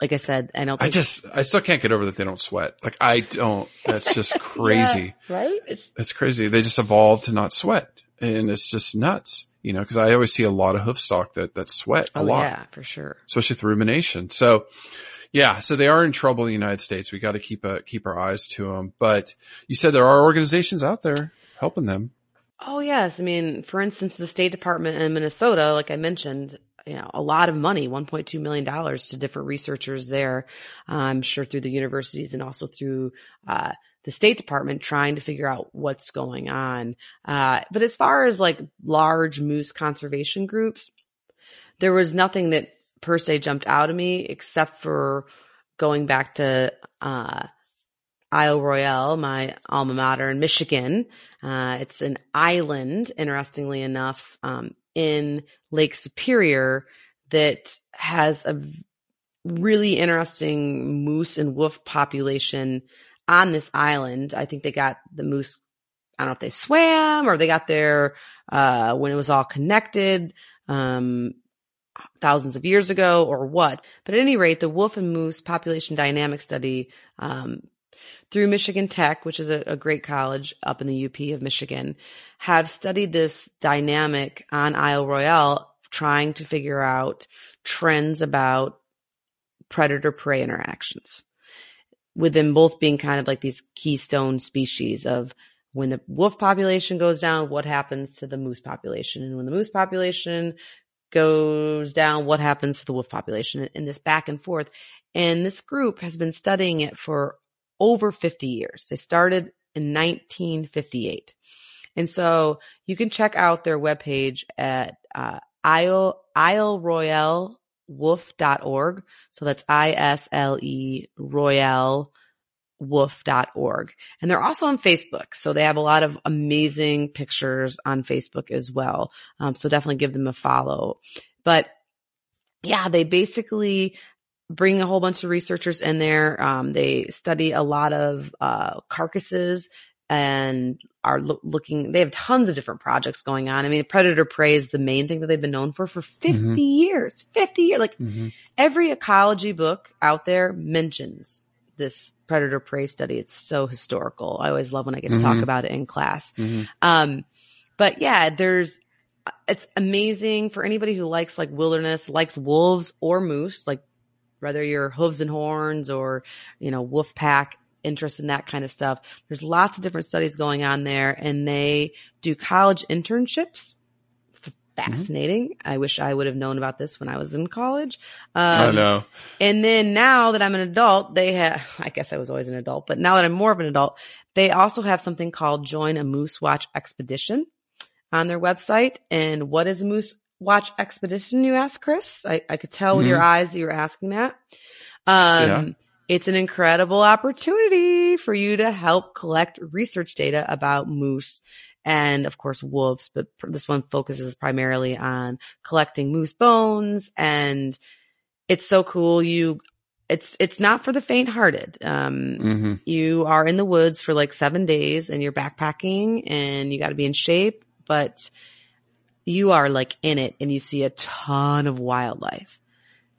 like I said, I don't I just, I still can't get over that they don't sweat. Like I don't, that's just (laughs) crazy. Yeah, right? It's It's crazy. They just evolved to not sweat and it's just nuts, you know, cause I always see a lot of hoof stock that, that sweat a oh lot. yeah, for sure. especially with rumination. So yeah, so they are in trouble in the United States. We got to keep a, keep our eyes to them. But you said there are organizations out there helping them. Oh yes, I mean, for instance, the State Department in Minnesota, like I mentioned, you know, a lot of money, 1.2 million dollars to different researchers there. I'm sure through the universities and also through uh, the State Department trying to figure out what's going on. Uh, but as far as like large moose conservation groups, there was nothing that per se jumped out of me except for going back to uh, Isle Royale, my alma mater in Michigan. Uh, it's an island, interestingly enough, um, in Lake Superior that has a really interesting moose and wolf population on this island. I think they got the moose. I don't know if they swam or they got there uh, when it was all connected. Um, thousands of years ago or what. But at any rate, the wolf and moose population dynamic study um, through Michigan Tech, which is a, a great college up in the UP of Michigan, have studied this dynamic on Isle Royale, trying to figure out trends about predator prey interactions. With them both being kind of like these keystone species of when the wolf population goes down, what happens to the moose population? And when the moose population goes down, what happens to the wolf population? And this back and forth. And this group has been studying it for over 50 years. They started in 1958. And so you can check out their webpage at uh, Isle, Isle Royale wolf.org. So that's I-S-L-E Royale wolf.org. And they're also on Facebook. So they have a lot of amazing pictures on Facebook as well. Um, so definitely give them a follow. But yeah, they basically bring a whole bunch of researchers in there. Um, they study a lot of uh, carcasses and are loo- looking. They have tons of different projects going on. I mean, predator prey is the main thing that they've been known for for 50 Mhm. years. 50 years. Like Mm-hmm. every ecology book out there mentions this predator prey study. It's so historical. I always love when I get to talk Mhm. about it in class. Mm-hmm. Um, but yeah, there's, it's amazing for anybody who likes like wilderness, likes wolves or moose, like whether you're hooves and horns or, you know, wolf pack interest in that kind of stuff. There's lots of different studies going on there and they do college internships. Fascinating. I wish I would have known about this when I was in college. I Um, know. and then now that I'm an adult, they have, I guess I was always an adult, but now that I'm more of an adult, they also have something called Join a Moose Watch Expedition on their website. And what is a Moose watch Expedition? You asked, Chris. I, I could tell with your Mhm. eyes that you were asking that. Um, Yeah. It's an incredible opportunity for you to help collect research data about moose and of course wolves, but this one focuses primarily on collecting moose bones and it's so cool. You, it's, it's not for the faint hearted. Um, hmm you are in the woods for like seven days and you're backpacking and you got to be in shape, but you are like in it and you see a ton of wildlife.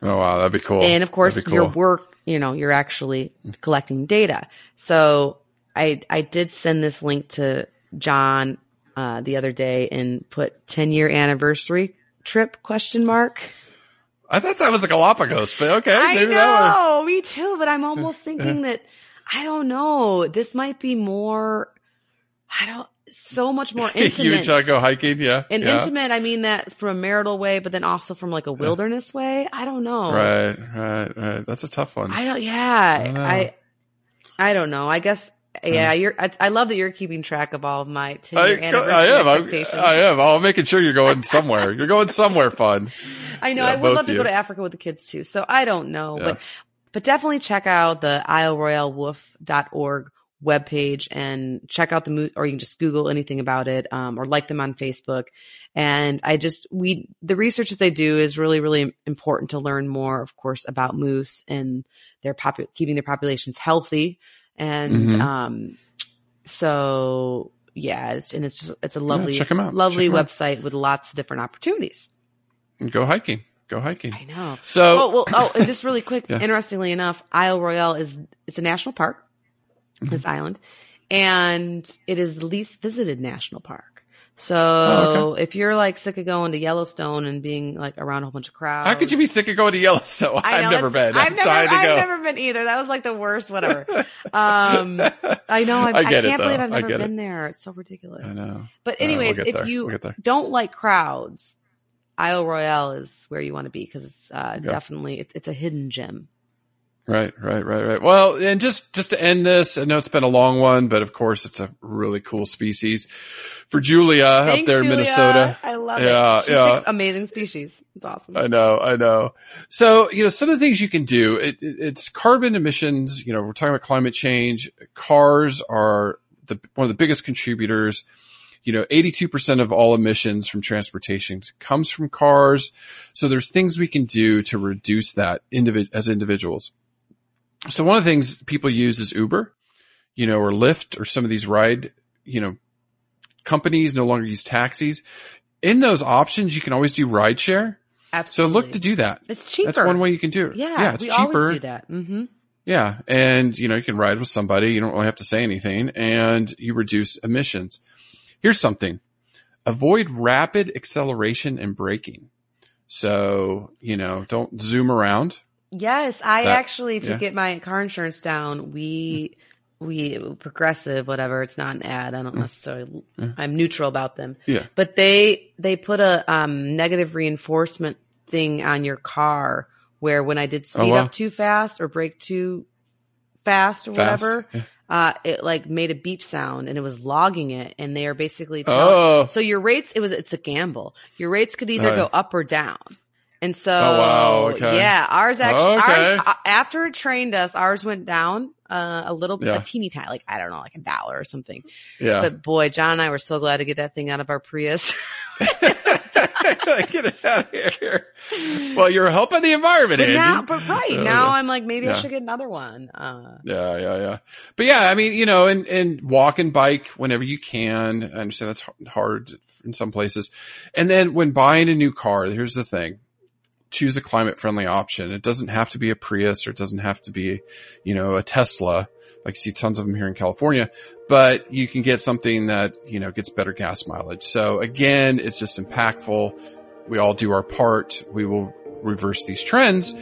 Oh wow, that'd be cool. And of course, That'd your work, you know, you're actually collecting data. So I, I did send this link to John, uh, the other day and put 10 year anniversary trip question mark. I thought that was a Galapagos, but okay, I maybe that know, me too, but I'm almost thinking (laughs) that I don't know. This might be more. I don't. So much more (laughs) intimate. you and Chuck go hiking, yeah, And yeah. intimate, I mean that from a marital way, but then also from like a wilderness way. I don't know. Right, right, right. That's a tough one. I don't. Yeah. I don't. I. I don't know. I guess. Yeah. You're. I, I love that you're keeping track of all of my ten I, anniversary I am. Expectations. I am. I'm making sure you're going somewhere. You're going somewhere fun. (laughs) I know. Yeah, I would love to you. go to Africa with the kids too. So I don't know, Yeah. but but definitely check out the isleroyalwolf.org webpage and check out the mo- or you can just Google anything about it, um, or like them on Facebook. And I just we the research that they do is really really important to learn more, of course, about moose and their popu- keeping their populations healthy. And Mhm. um, so yeah, it's, and it's just, it's a lovely check 'em out. lovely Check 'em out. website with lots of different opportunities. Go hiking. Go hiking. I know. So, Oh, well, oh, and just really quick, (laughs) Yeah. interestingly enough, Isle Royale is it's a national park, Mm-hmm. this island, and it is the least visited national park. So Oh, if you're like sick of going to Yellowstone and being like around a whole bunch of crowds, how could you be sick of going to Yellowstone? I I've never been. I'm I've never, I've never been either. That was like the worst. Whatever. um, (laughs) I know. I, I get it, can't believe. I've never been it. there. It's so ridiculous. I know. But Uh, we'll anyways, if you We'll don't like crowds, Isle Royale is where you want to be because uh, definitely it's, it's a hidden gem. Right, right, right, right. Well, and just just to end this, I know it's been a long one, but of course it's a really cool species. For Julia up Thanks, there in Minnesota. I love Yeah, it. She yeah. amazing species. It's awesome. I know, I know. So, you know, some of the things you can do, it, it, it's carbon emissions. You know, we're talking about climate change. Cars are the, one of the biggest contributors. You know, 82% of all emissions from transportation comes from cars. So there's things we can do to reduce that individ- as individuals. So one of the things people use is Uber, you know, or Lyft or some of these ride, you know, companies no longer use taxis. In those options, you can always do rideshare. Absolutely. So look to do that. It's cheaper. That's one way you can do it. Yeah, yeah, it's we cheaper. always do that. Mm-hmm. Yeah, and you know you can ride with somebody. You don't really have to say anything, and you reduce emissions. Here's something: avoid rapid acceleration and braking. So you know, don't zoom around. Yes, I That- actually to yeah. get my car insurance down, we we progressive whatever. It's not an ad. I don't necessarily. I'm neutral about them. Mm. Yeah. But they they put a um negative reinforcement thing on your car where when I did speed Oh, wow. up too fast or brake too fast or Fast. whatever, Yeah. uh, it like made a beep sound and it was logging it. And they are basically tell- Oh. so your rates. It was it's a gamble. Your rates could either Oh. go up or down. And so, Oh, wow. Okay. yeah, ours actually, Okay. ours, uh, after it trained us, ours went down, uh, a little, Yeah. a teeny tiny, like, I don't know, like a dollar or something. Yeah. But boy, John and I were so glad to get that thing out of our Prius. (laughs) (laughs) Get us out of here. Well, you're helping the environment, but now, but right Uh, now I'm like, maybe I should get another one. Uh, Yeah, yeah, yeah. But yeah, I mean, you know, and, and walk and bike whenever you can. I understand that's hard in some places. And then when buying a new car, here's the thing. Choose a climate friendly option. It doesn't have to be a Prius or it doesn't have to be, you know, a Tesla. Like you see tons of them here in California, but you can get something that, you know, gets better gas mileage. So again, it's just impactful. We all do our part. We will reverse these trends.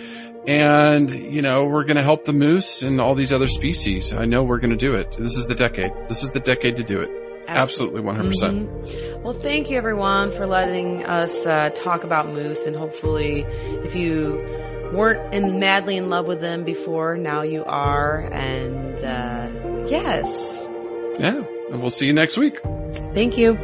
And, you know, we're going to help the moose and all these other species. I know we're going to do it. This is the decade. This is the decade to do it. Absolutely 100%. percent Mhm. Well, thank you everyone for letting us uh, talk about moose, and hopefully, if you weren't in madly in love with them before, now you are. And uh, yes, Yeah. And we'll see you next week. thank you.